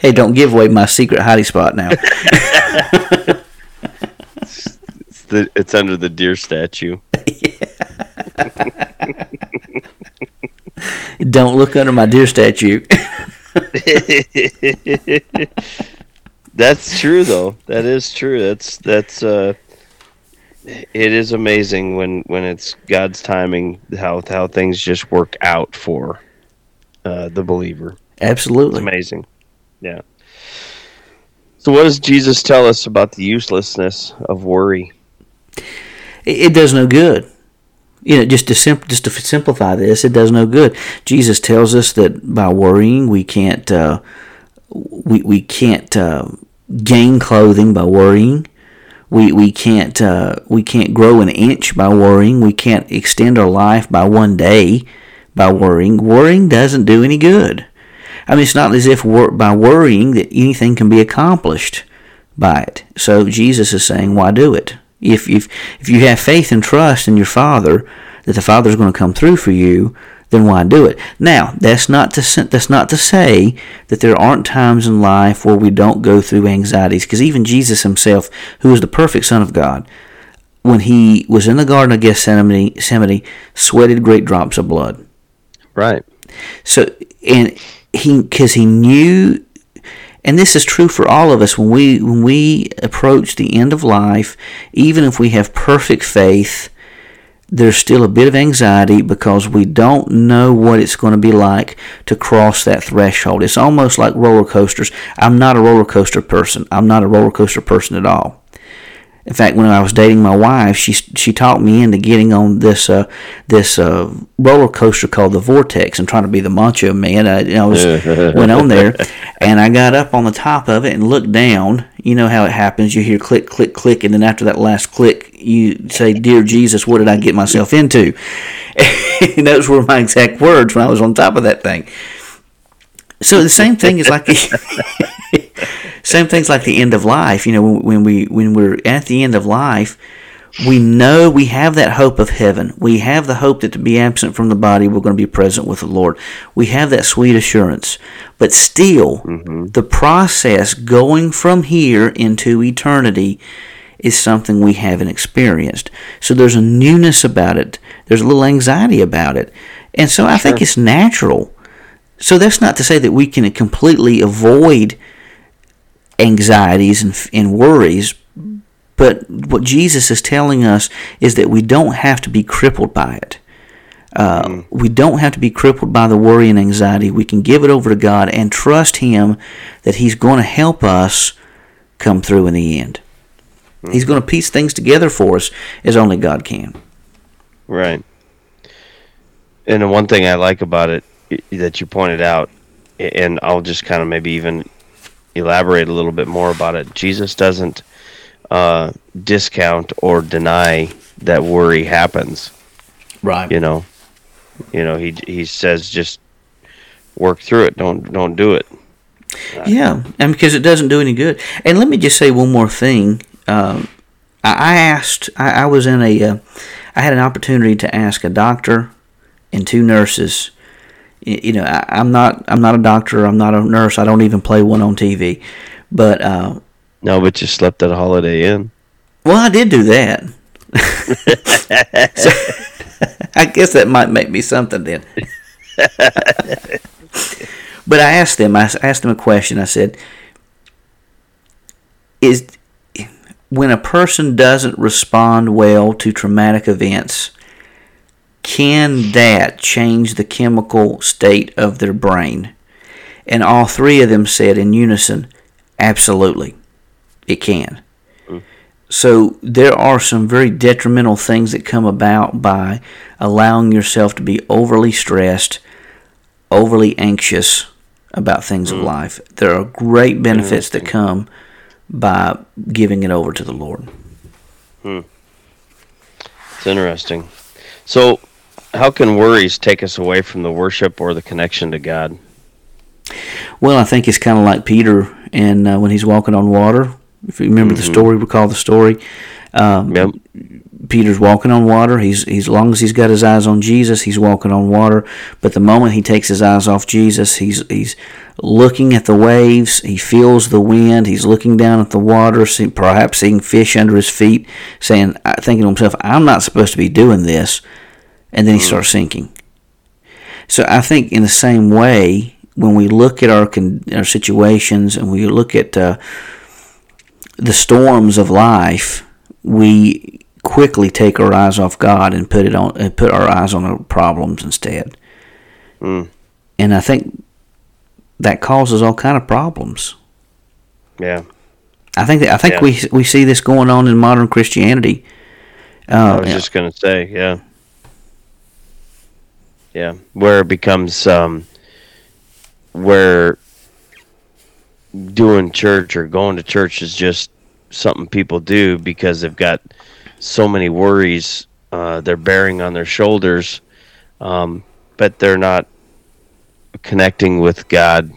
hey, don't give away my secret hiding spot now. [laughs] it's, the, it's under the deer statue. [laughs] Don't look under my deer statue. [laughs] that's true though. That is true. That's that's uh it is amazing when when it's God's timing how how things just work out for uh the believer. Absolutely. It's amazing. Yeah. So what does Jesus tell us about the uselessness of worry? It, it does no good you know, just to just to simplify this, it does no good. Jesus tells us that by worrying we can't uh, we we can't uh, gain clothing by worrying. We we can't uh, we can't grow an inch by worrying. We can't extend our life by one day by worrying. Worrying doesn't do any good. I mean, it's not as if by worrying that anything can be accomplished by it. So Jesus is saying, why do it? If, if, if you have faith and trust in your Father that the Father is going to come through for you, then why do it? Now, that's not to that's not to say that there aren't times in life where we don't go through anxieties, because even Jesus Himself, who is the perfect Son of God, when He was in the Garden of Gethsemane, Gethsemane sweated great drops of blood. Right. So, and he because he knew and this is true for all of us when we when we approach the end of life, even if we have perfect faith, there's still a bit of anxiety because we don't know what it's going to be like to cross that threshold. It's almost like roller coasters. I'm not a roller coaster person. I'm not a roller coaster person at all. In fact, when I was dating my wife, she she talked me into getting on this uh, this uh, roller coaster called the Vortex and trying to be the macho man. I, I was [laughs] went on there, and I got up on the top of it and looked down. You know how it happens. You hear click, click, click, and then after that last click, you say, "Dear Jesus, what did I get myself into?" [laughs] and those were my exact words when I was on top of that thing. So the same thing is like. [laughs] Same things like the end of life. You know, when we when we're at the end of life, we know we have that hope of heaven. We have the hope that to be absent from the body, we're going to be present with the Lord. We have that sweet assurance. But still, mm-hmm. the process going from here into eternity is something we haven't experienced. So there's a newness about it. There's a little anxiety about it. And so I sure. think it's natural. So that's not to say that we can completely avoid anxieties and, and worries. But what Jesus is telling us is that we don't have to be crippled by it. Uh, mm. We don't have to be crippled by the worry and anxiety. We can give it over to God and trust Him that He's going to help us come through in the end. Mm. He's going to piece things together for us as only God can. Right. And the one thing I like about it that you pointed out, and I'll just kind of maybe even elaborate a little bit more about it. Jesus doesn't uh, discount or deny that worry happens. Right. You know, you know he he says just work through it. Don't don't do it. Uh, yeah, and because it doesn't do any good. And let me just say one more thing. Um, I, asked. I, I, was in a. Uh, I had an opportunity to ask a doctor and two nurses you know, I, am not I'm not a doctor. I'm not a nurse. I don't even play one on TV. But uh, no, but you slept at a Holiday Inn. Well, I did do that. so, I guess that might make me something then. but I asked them. I asked them a question. I said, "Is when a person doesn't respond well to traumatic events?" Can that change the chemical state of their brain? And all three of them said in unison, absolutely, it can. Mm. So there are some very detrimental things that come about by allowing yourself to be overly stressed, overly anxious about things mm. of life. There are great benefits that come by giving it over to the Lord. Hmm. It's interesting. So how can worries take us away from the worship or the connection to God? Well, I think it's kind of like Peter and uh, when he's walking on water. If you remember mm-hmm. the story, recall the story. Um, yep. Peter's walking on water. He's he's as long as he's got his eyes on Jesus, he's walking on water. But the moment he takes his eyes off Jesus, he's he's looking at the waves. He feels the wind. He's looking down at the water, see, perhaps seeing fish under his feet, saying, thinking to himself, "I'm not supposed to be doing this." And then he starts mm. sinking. So I think in the same way, when we look at our our situations and we look at uh, the storms of life, we quickly take our eyes off God and put it on and put our eyes on our problems instead. Mm. And I think that causes all kind of problems. Yeah. I think that I think yeah. we we see this going on in modern Christianity. Uh, I was just going to say, yeah. Yeah, where it becomes um, where doing church or going to church is just something people do because they've got so many worries uh, they're bearing on their shoulders, um, but they're not connecting with God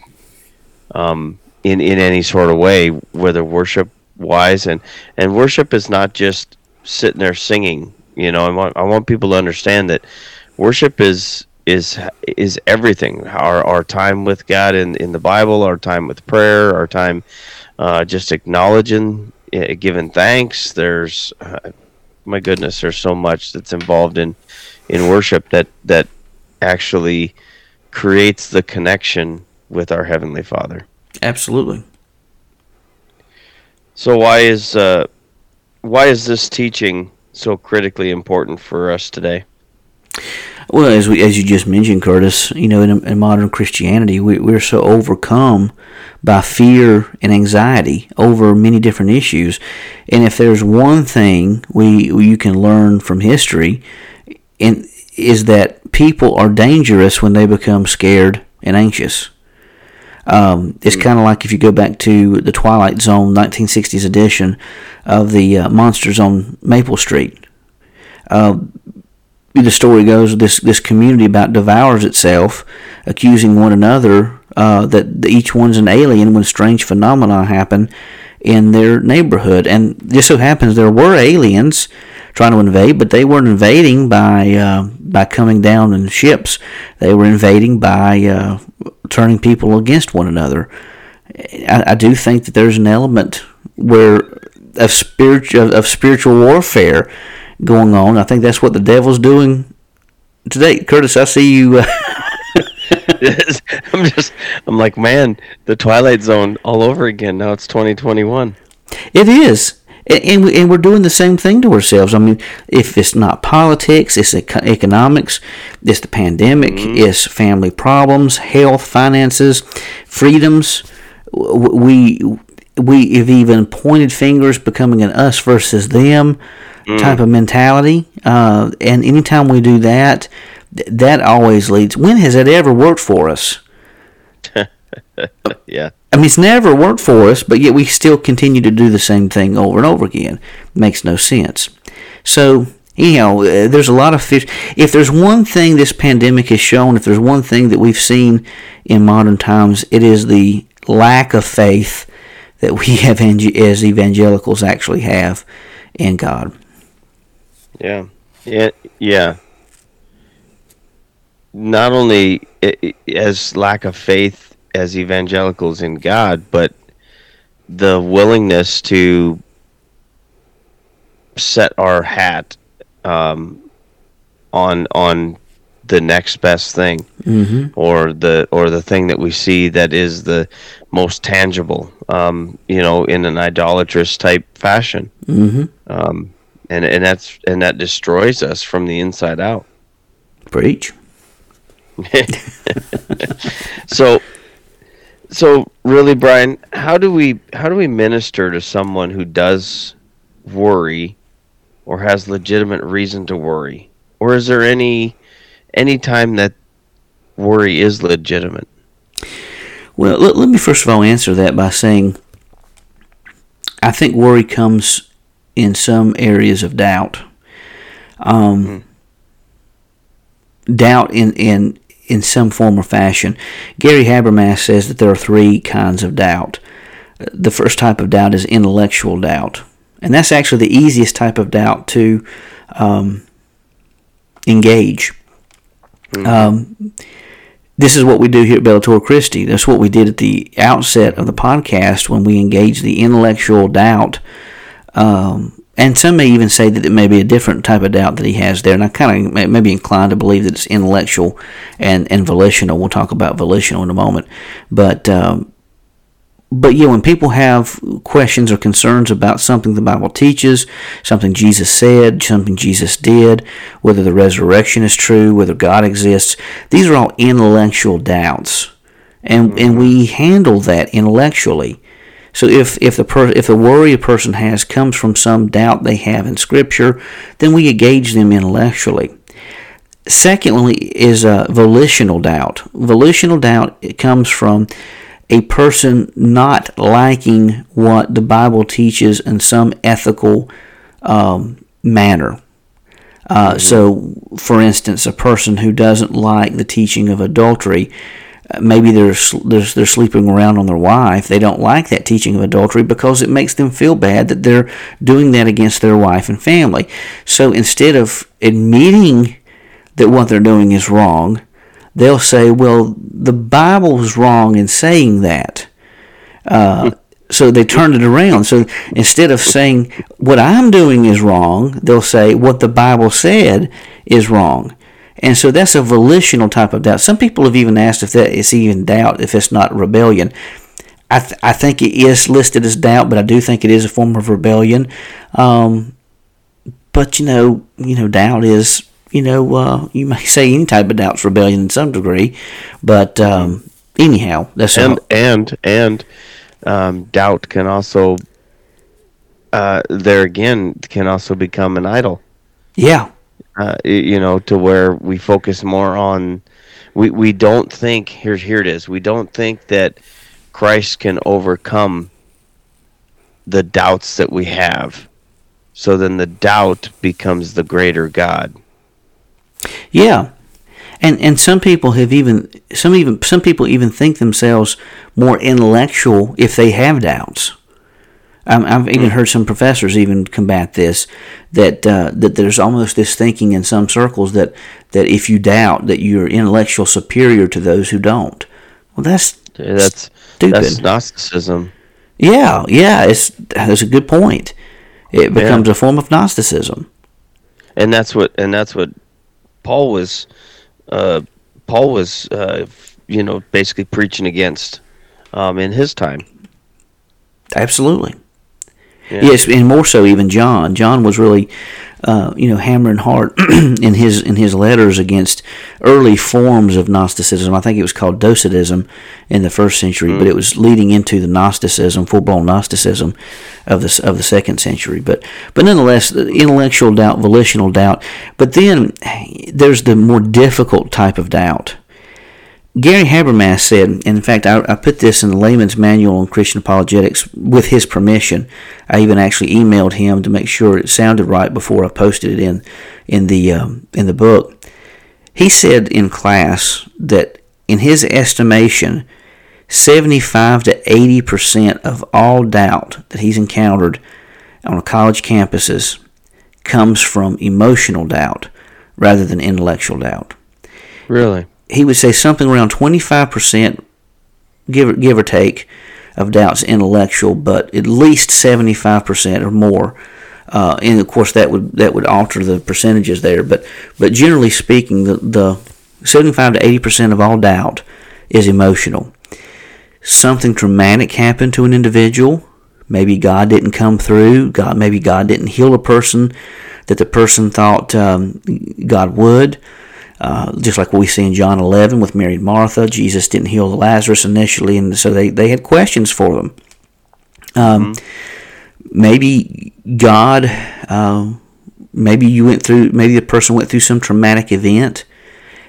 um, in in any sort of way, whether worship wise and and worship is not just sitting there singing. You know, I want I want people to understand that worship is is is everything. Our our time with God in in the Bible, our time with prayer, our time uh, just acknowledging, uh, giving thanks. There's uh, my goodness, there's so much that's involved in in worship that that actually creates the connection with our heavenly Father. Absolutely. So why is uh, why is this teaching so critically important for us today? Well, as we as you just mentioned, Curtis, you know, in, in modern Christianity, we, we're so overcome by fear and anxiety over many different issues. And if there's one thing we you can learn from history, and is that people are dangerous when they become scared and anxious. Um, it's kind of like if you go back to the Twilight Zone 1960s edition of the uh, Monsters on Maple Street. Uh, the story goes, this this community about devours itself, accusing one another uh, that each one's an alien when strange phenomena happen in their neighborhood. And just so happens there were aliens trying to invade, but they weren't invading by uh, by coming down in ships. They were invading by uh, turning people against one another. I, I, do think that there's an element where of spiritual of spiritual warfare going on. I think that's what the devil's doing today. Curtis, I see you. Uh, [laughs] I'm just, I'm like, man, the Twilight Zone all over again. Now it's 2021. It is. And, we, and we're doing the same thing to ourselves. I mean, if it's not politics, it's economics, it's the pandemic, mm-hmm. it's family problems, health, finances, freedoms. We we have even pointed fingers, becoming an us versus them mm. type of mentality. Uh, and anytime we do that, that always leads. When has that ever worked for us? [laughs] yeah. I mean, it's never worked for us, but yet we still continue to do the same thing over and over again. makes no sense. So, anyhow, uh, there's a lot of fish. If there's one thing this pandemic has shown, if there's one thing that we've seen in modern times, it is the lack of faith that we [laughs] have as evangelicals actually have in God. Yeah. Yeah. Yeah. not only as lack of faith as evangelicals in God, but the willingness to set our hat um, on on the next best thing mm-hmm. or the or the thing that we see that is the most tangible um, you know in an idolatrous type fashion mm-hmm. um, and and that's and that destroys us from the inside out. Preach. [laughs] So so really brian how do we how do we minister to someone who does worry or has legitimate reason to worry? Or is there any any time that worry is legitimate? Well let, let me first of all answer that by saying i think worry comes in some areas of doubt um, mm-hmm doubt in, in in some form or fashion. Gary Habermas says that there are three kinds of doubt. The first type of doubt is intellectual doubt, and that's actually the easiest type of doubt to um, engage. Mm-hmm. Um, this is what we do here at Bellator Christi. That's what we did at the outset of the podcast when we engaged the intellectual doubt um, and some may even say that it may be a different type of doubt that he has there. And I kind of may be inclined to believe that it's intellectual and, and volitional. We'll talk about volitional in a moment. But, um, but yeah, when people have questions or concerns about something the Bible teaches, something Jesus said, something Jesus did, whether the resurrection is true, whether God exists, these are all intellectual doubts. And, and we handle that intellectually. So if if the per, if the worry a person has comes from some doubt they have in Scripture, then we engage them intellectually. Secondly, is a volitional doubt. Volitional doubt it comes from a person not liking what the Bible teaches in some ethical um, manner. Uh. So, for instance, a person who doesn't like the teaching of adultery maybe they're, they're, they're sleeping around on their wife. They don't like that teaching of adultery because it makes them feel bad that they're doing that against their wife and family. So instead of admitting that what they're doing is wrong, they'll say, well, the Bible is wrong in saying that. Uh, so they turn it around. So instead of saying what I'm doing is wrong, they'll say what the Bible said is wrong. And so that's a volitional type of doubt. Some people have even asked if that is even doubt, if it's not rebellion. I, th- I think it is listed as doubt, but I do think it is a form of rebellion. Um, but you know, you know, doubt is you know, uh, you may [laughs] say any type of doubt's rebellion in some degree, but um, anyhow, that's and and and um, doubt can also uh, there again can also become an idol. Yeah, uh, you know, to where we focus more on. We we don't think here here it is. We don't think that Christ can overcome the doubts that we have. So then the doubt becomes the greater God. Yeah. And and some people have even some even some people even think themselves more intellectual if they have doubts. I've even heard some professors even combat this that uh, that there's almost this thinking in some circles that that if you doubt that you're intellectual superior to those who don't. Well, that's yeah, that's stupid. That's Gnosticism. Yeah, yeah, it's that's a good point. It becomes yeah. a form of Gnosticism. And that's what and that's what Paul was uh, Paul was uh, you know basically preaching against um, in his time. Absolutely. Yeah. Yes, and more so even John. John was really, uh, you know, hammering hard [clears throat] in his in his letters against early forms of Gnosticism. I think it was called Docetism in the first century, mm. but it was leading into the Gnosticism, full blown Gnosticism of the of the second century. But but nonetheless, intellectual doubt, volitional doubt. But then there's the more difficult type of doubt Gary Habermas said, and in fact, I, I, put this in the layman's manual on Christian apologetics with his permission. I even actually emailed him to make sure it sounded right before I posted it in in the um, in the book. He said in class that, in his estimation, 75 to 80 percent of all doubt that he's encountered on college campuses comes from emotional doubt rather than intellectual doubt. Really? He would say something around 25%, give or, give or take, of doubt's intellectual, but at least 75% or more. Uh, and of course, that would that would alter the percentages there. But but generally speaking, the, the 75 to 80 percent of all doubt is emotional. Something traumatic happened to an individual. Maybe God didn't come through. God maybe God didn't heal a person that the person thought um, God would. Uh, just like we see in John 11 with Mary and Martha, Jesus didn't heal Lazarus initially, and so they, they had questions for them. Um, mm-hmm. Maybe God, uh, maybe you went through, maybe the person went through some traumatic event,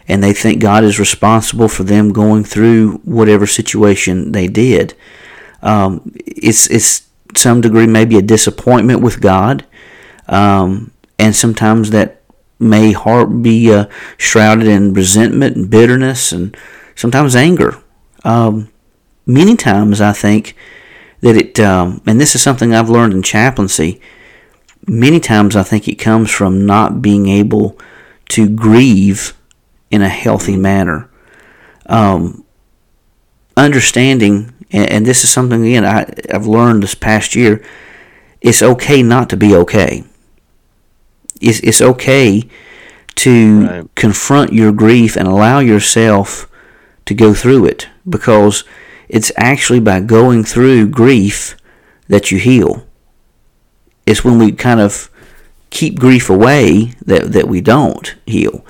and they think God is responsible for them going through whatever situation they did. Um, it's it's some degree maybe a disappointment with God, um, and sometimes that may heart be uh, shrouded in resentment and bitterness and sometimes anger. Um, many times I think that it, um, and this is something I've learned in chaplaincy, many times I think it comes from not being able to grieve in a healthy manner. Um, understanding, and, and, this is something again I, I've learned this past year, it's okay not to be okay it's, it's okay to right. confront your grief and allow yourself to go through it because it's actually by going through grief that you heal. It's when we kind of keep grief away that, that we don't heal.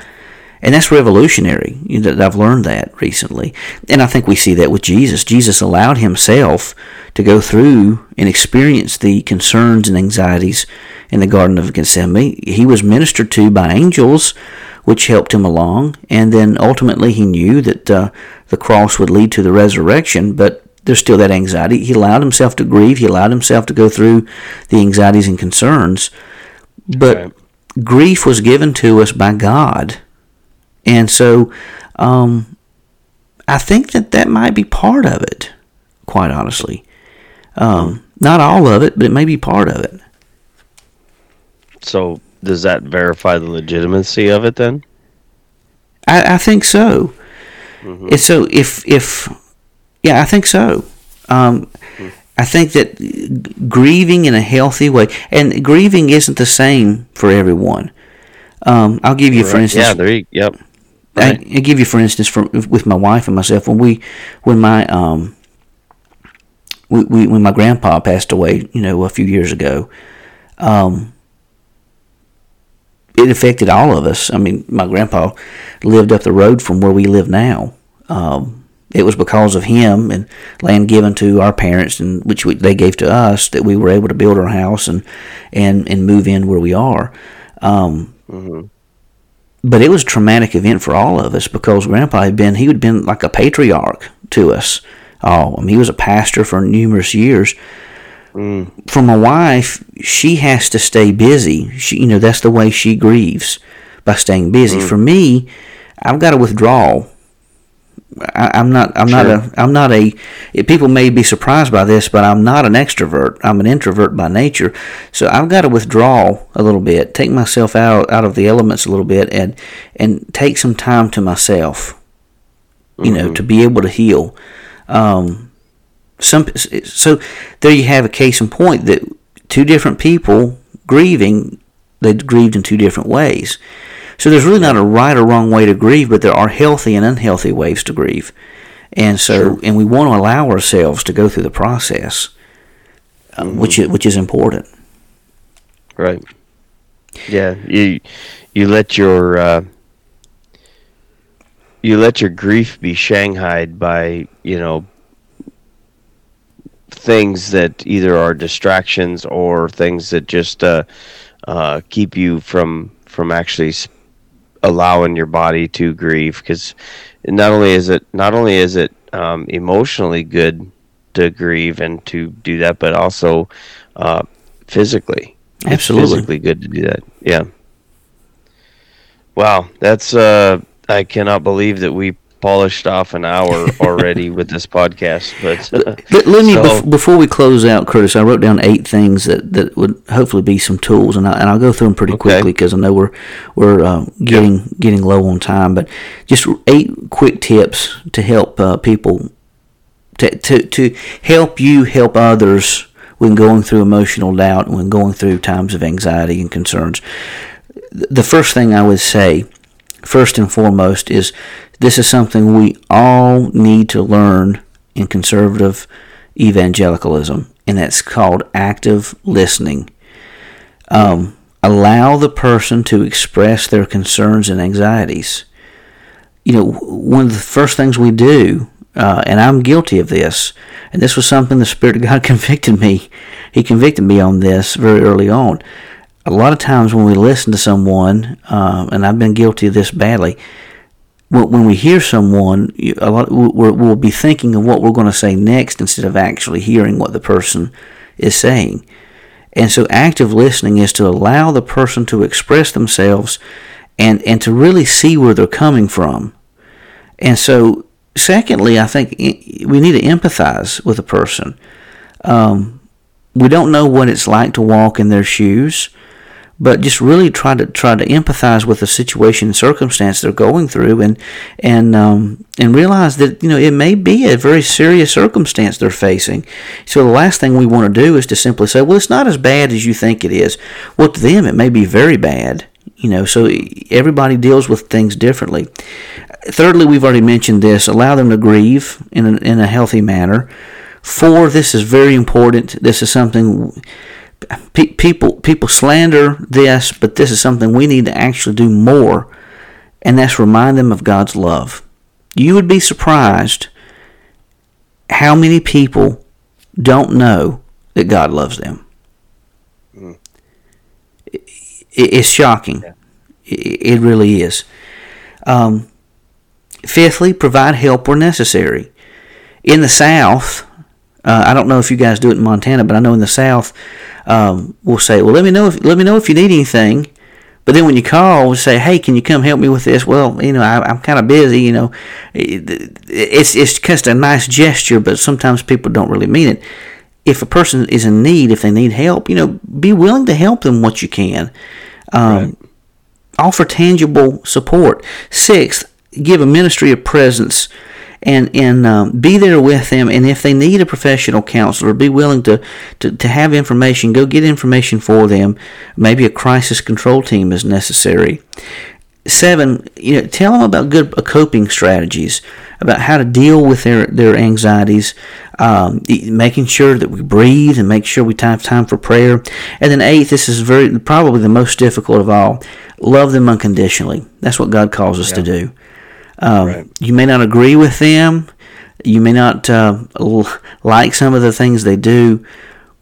And that's revolutionary. You know, I've learned that recently. And I think we see that with Jesus. Jesus allowed himself to go through and experience the concerns and anxieties in the Garden of Gethsemane. He was ministered to by angels, which helped him along. And then ultimately he knew that uh, the cross would lead to the resurrection, but there's still that anxiety. He allowed himself to grieve. He allowed himself to go through the anxieties and concerns. But okay. grief was given to us by God and so um, I think that that might be part of it, quite honestly. Um, not all of it, but it may be part of it. So does that verify the legitimacy of it then? I, I think so. Mm-hmm. so if if yeah, I think so. Um, mm-hmm. I think that grieving in a healthy way, and grieving isn't the same for everyone. Um, I'll give you, right. for instance. Yeah, there you, yep. Right. I, I, give you, for instance, for, with my wife and myself, when we, when my, um, we, we, when my grandpa passed away, you know, a few years ago, um, it affected all of us. I mean, my grandpa lived up the road from where we live now. Um, it was because of him and land given to our parents, and which we, they gave to us, that we were able to build our house and and and move in where we are. Um, mm-hmm but it was a traumatic event for all of us because Grandpa had been he had been like a patriarch to us. Oh, I mean, he was a pastor for numerous years. Mm. For my wife, she has to stay busy. She, you know, that's the way she grieves by staying busy. Mm. For me, I've got to withdraw I, am not. I'm sure. not a. I'm not a. People may be surprised by this, but I'm not an extrovert. I'm an introvert by nature. So I've got to withdraw a little bit, take myself out out of the elements a little bit, and and take some time to myself. You mm-hmm. know, to be able to heal. Um, some so there you have a case in point that two different people grieving. They grieved in two different ways. So there's really not a right or wrong way to grieve, but there are healthy and unhealthy ways to grieve. And so, sure. and we want to allow ourselves to go through the process, uh, mm-hmm. which is, which is important. Right. Yeah. You you let your uh, you let your grief be shanghaied by you know things that either are distractions or things that just uh, uh, keep you from from actually allowing your body to grieve because not only is it not only is it um, emotionally good to grieve and to do that, but also uh, physically, absolutely physically good to do that. Yeah. Wow, that's uh, I cannot believe that we polished off an hour [laughs] already with this podcast. But, uh, but let me so, bef- before we close out, Curtis. I wrote down eight things that, that would hopefully be some tools, and I, and I'll go through them pretty okay. quickly because I know we're we're uh, getting yep. getting low on time. But just eight quick tips to help uh, people to, to to help you help others when going through emotional doubt, when going through times of anxiety and concerns. The first thing I would say, first and foremost, is this is something we all need to learn in conservative evangelicalism, and that's called active listening. Um, allow the person to express their concerns and anxieties. You know, one of the first things we do, uh, and I'm guilty of this, and this was something the Spirit of God [laughs] convicted me. He convicted me on this very early on. A lot of times when we listen to someone, uh, and I've been guilty of this badly, when we hear someone, a lot we'll be thinking of what we're going to say next instead of actually hearing what the person is saying. And so, active listening is to allow the person to express themselves and and to really see where they're coming from. And so, secondly, I think we need to empathize with a person. Um, we don't know what it's like to walk in their shoes but just really try to try to empathize with the situation and circumstance they're going through, and and um, and realize that you know it may be a very serious circumstance they're facing. So the last thing we want to do is to simply say, well, it's not as bad as you think it is. Well, to them, it may be very bad. You know, so everybody deals with things differently. Thirdly, we've already mentioned this: allow them to grieve in a, in a healthy manner. Four, this is very important. This is something people people slander this, but this is something we need to actually do more, and that's remind them of God's love. You would be surprised how many people don't know that God loves them. Mm. It's shocking. Yeah. It really is. Um, fifthly, provide help where necessary. In the South, uh, I don't know if you guys do it in Montana, but I know in the South, um, we'll say, "Well, let me know if let me know if you need anything." But then when you call, we say, "Hey, can you come help me with this?" Well, you know, I, am kind of busy. You know, it's it's just a nice gesture, but sometimes people don't really mean it. If a person is in need, if they need help, you know, be willing to help them what you can. Um, right. Offer tangible support. Sixth, give a ministry of presence and and um, be there with them. And if they need a professional counselor, be willing to, to, to have information. Go get information for them. Maybe a crisis control team is necessary. Seven, you know, tell them about good uh, coping strategies, about how to deal with their, their anxieties, um, making sure that we breathe and make sure we have time for prayer. And then eighth, this is very probably the most difficult of all. Love them unconditionally. That's what God calls us yeah. to do. Um, right. You may not agree with them. You may not uh, like some of the things they do,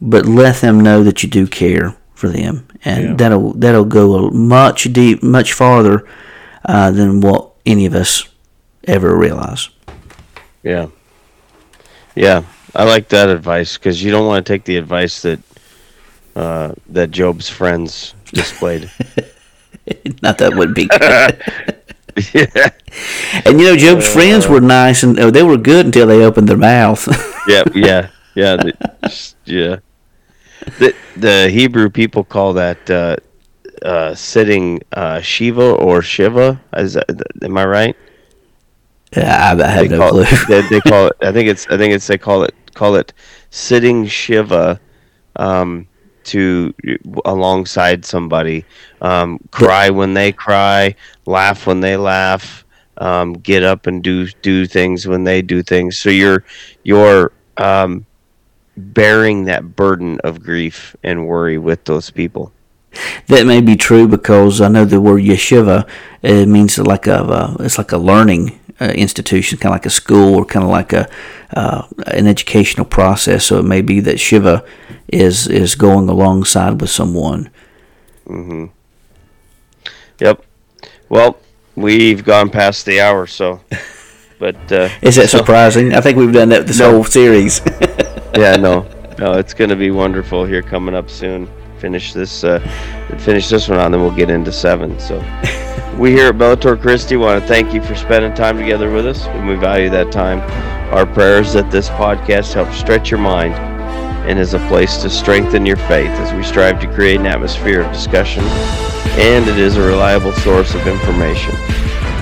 but let them know that you do care for them, and yeah. that'll that'll go much deep, much farther uh, than what any of us ever realize. Yeah, yeah, I like that advice because you don't want to take the advice that uh, that Job's friends displayed. [laughs] Not that would be [laughs] [laughs] yeah. And you know, Job's uh, friends were nice and oh, they were good until they opened their mouth. [laughs] yeah, yeah, yeah, the, yeah. The the Hebrew people call that uh, uh, sitting uh, Shiva or Shiva. Is that, am I right? Yeah, I, have they no clue. It, they, they, call [laughs] it. I think it's. I think it's. They call it. Call it sitting Shiva. Um, to alongside somebody, um, cry when they cry, laugh when they laugh, um, get up and do do things when they do things. So you're you're um, bearing that burden of grief and worry with those people. That may be true because I know the word yeshiva it means like a uh, it's like a learning uh, institution, kind of like a school or kind of like a uh, an educational process. So it may be that Shiva is is going alongside with someone. Mm-hmm. Yep. Well, we've gone past the hour, so. [laughs] But uh, is that so, surprising? I think we've done that this no. whole series. [laughs] yeah, no, [laughs] no, it's going to be wonderful here coming up soon. Finish this, uh, finish this one on, then we'll get into seven. So. We here at Bellator Christi want to thank you for spending time together with us, and we value that time. Our prayers that this podcast helps stretch your mind and is a place to strengthen your faith as we strive to create an atmosphere of discussion, and it is a reliable source of information.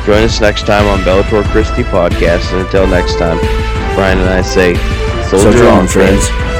Join us next time on Bellator Christi Podcast, and until next time, Brian and I say, Soldier, Soldier on, on, friends.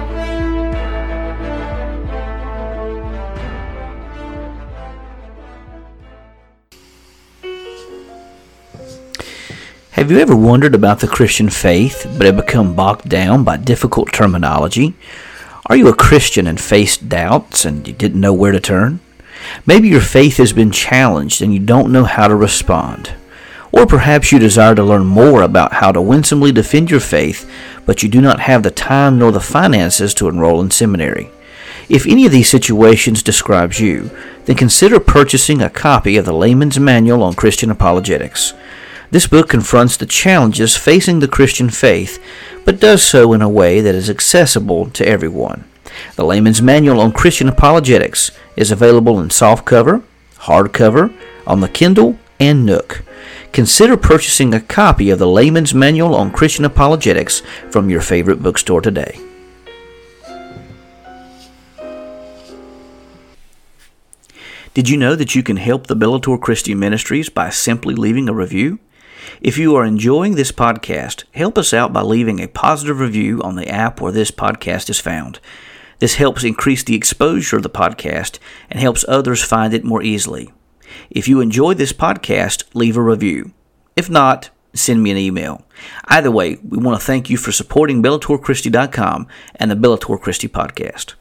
Have you ever wondered about the Christian faith but have become bogged down by difficult terminology? Are you a Christian and faced doubts and you didn't know where to turn? Maybe your faith has been challenged and you don't know how to respond. Or perhaps you desire to learn more about how to winsomely defend your faith, but you do not have the time nor the finances to enroll in seminary. If any of these situations describes you, then consider purchasing a copy of the Layman's Manual on Christian Apologetics. This book confronts the challenges facing the Christian faith, but does so in a way that is accessible to everyone. The Layman's Manual on Christian Apologetics is available in softcover, hardcover, on the Kindle, and Nook. Consider purchasing a copy of the Layman's Manual on Christian Apologetics from your favorite bookstore today. Did you know that you can help the Bellator Christi Ministries by simply leaving a review? If you are enjoying this podcast, help us out by leaving a positive review on the app where this podcast is found. This helps increase the exposure of the podcast and helps others find it more easily. If you enjoy this podcast, leave a review. If not, send me an email. Either way, we want to thank you for supporting BellatorChristi.com and the Bellator Christi podcast.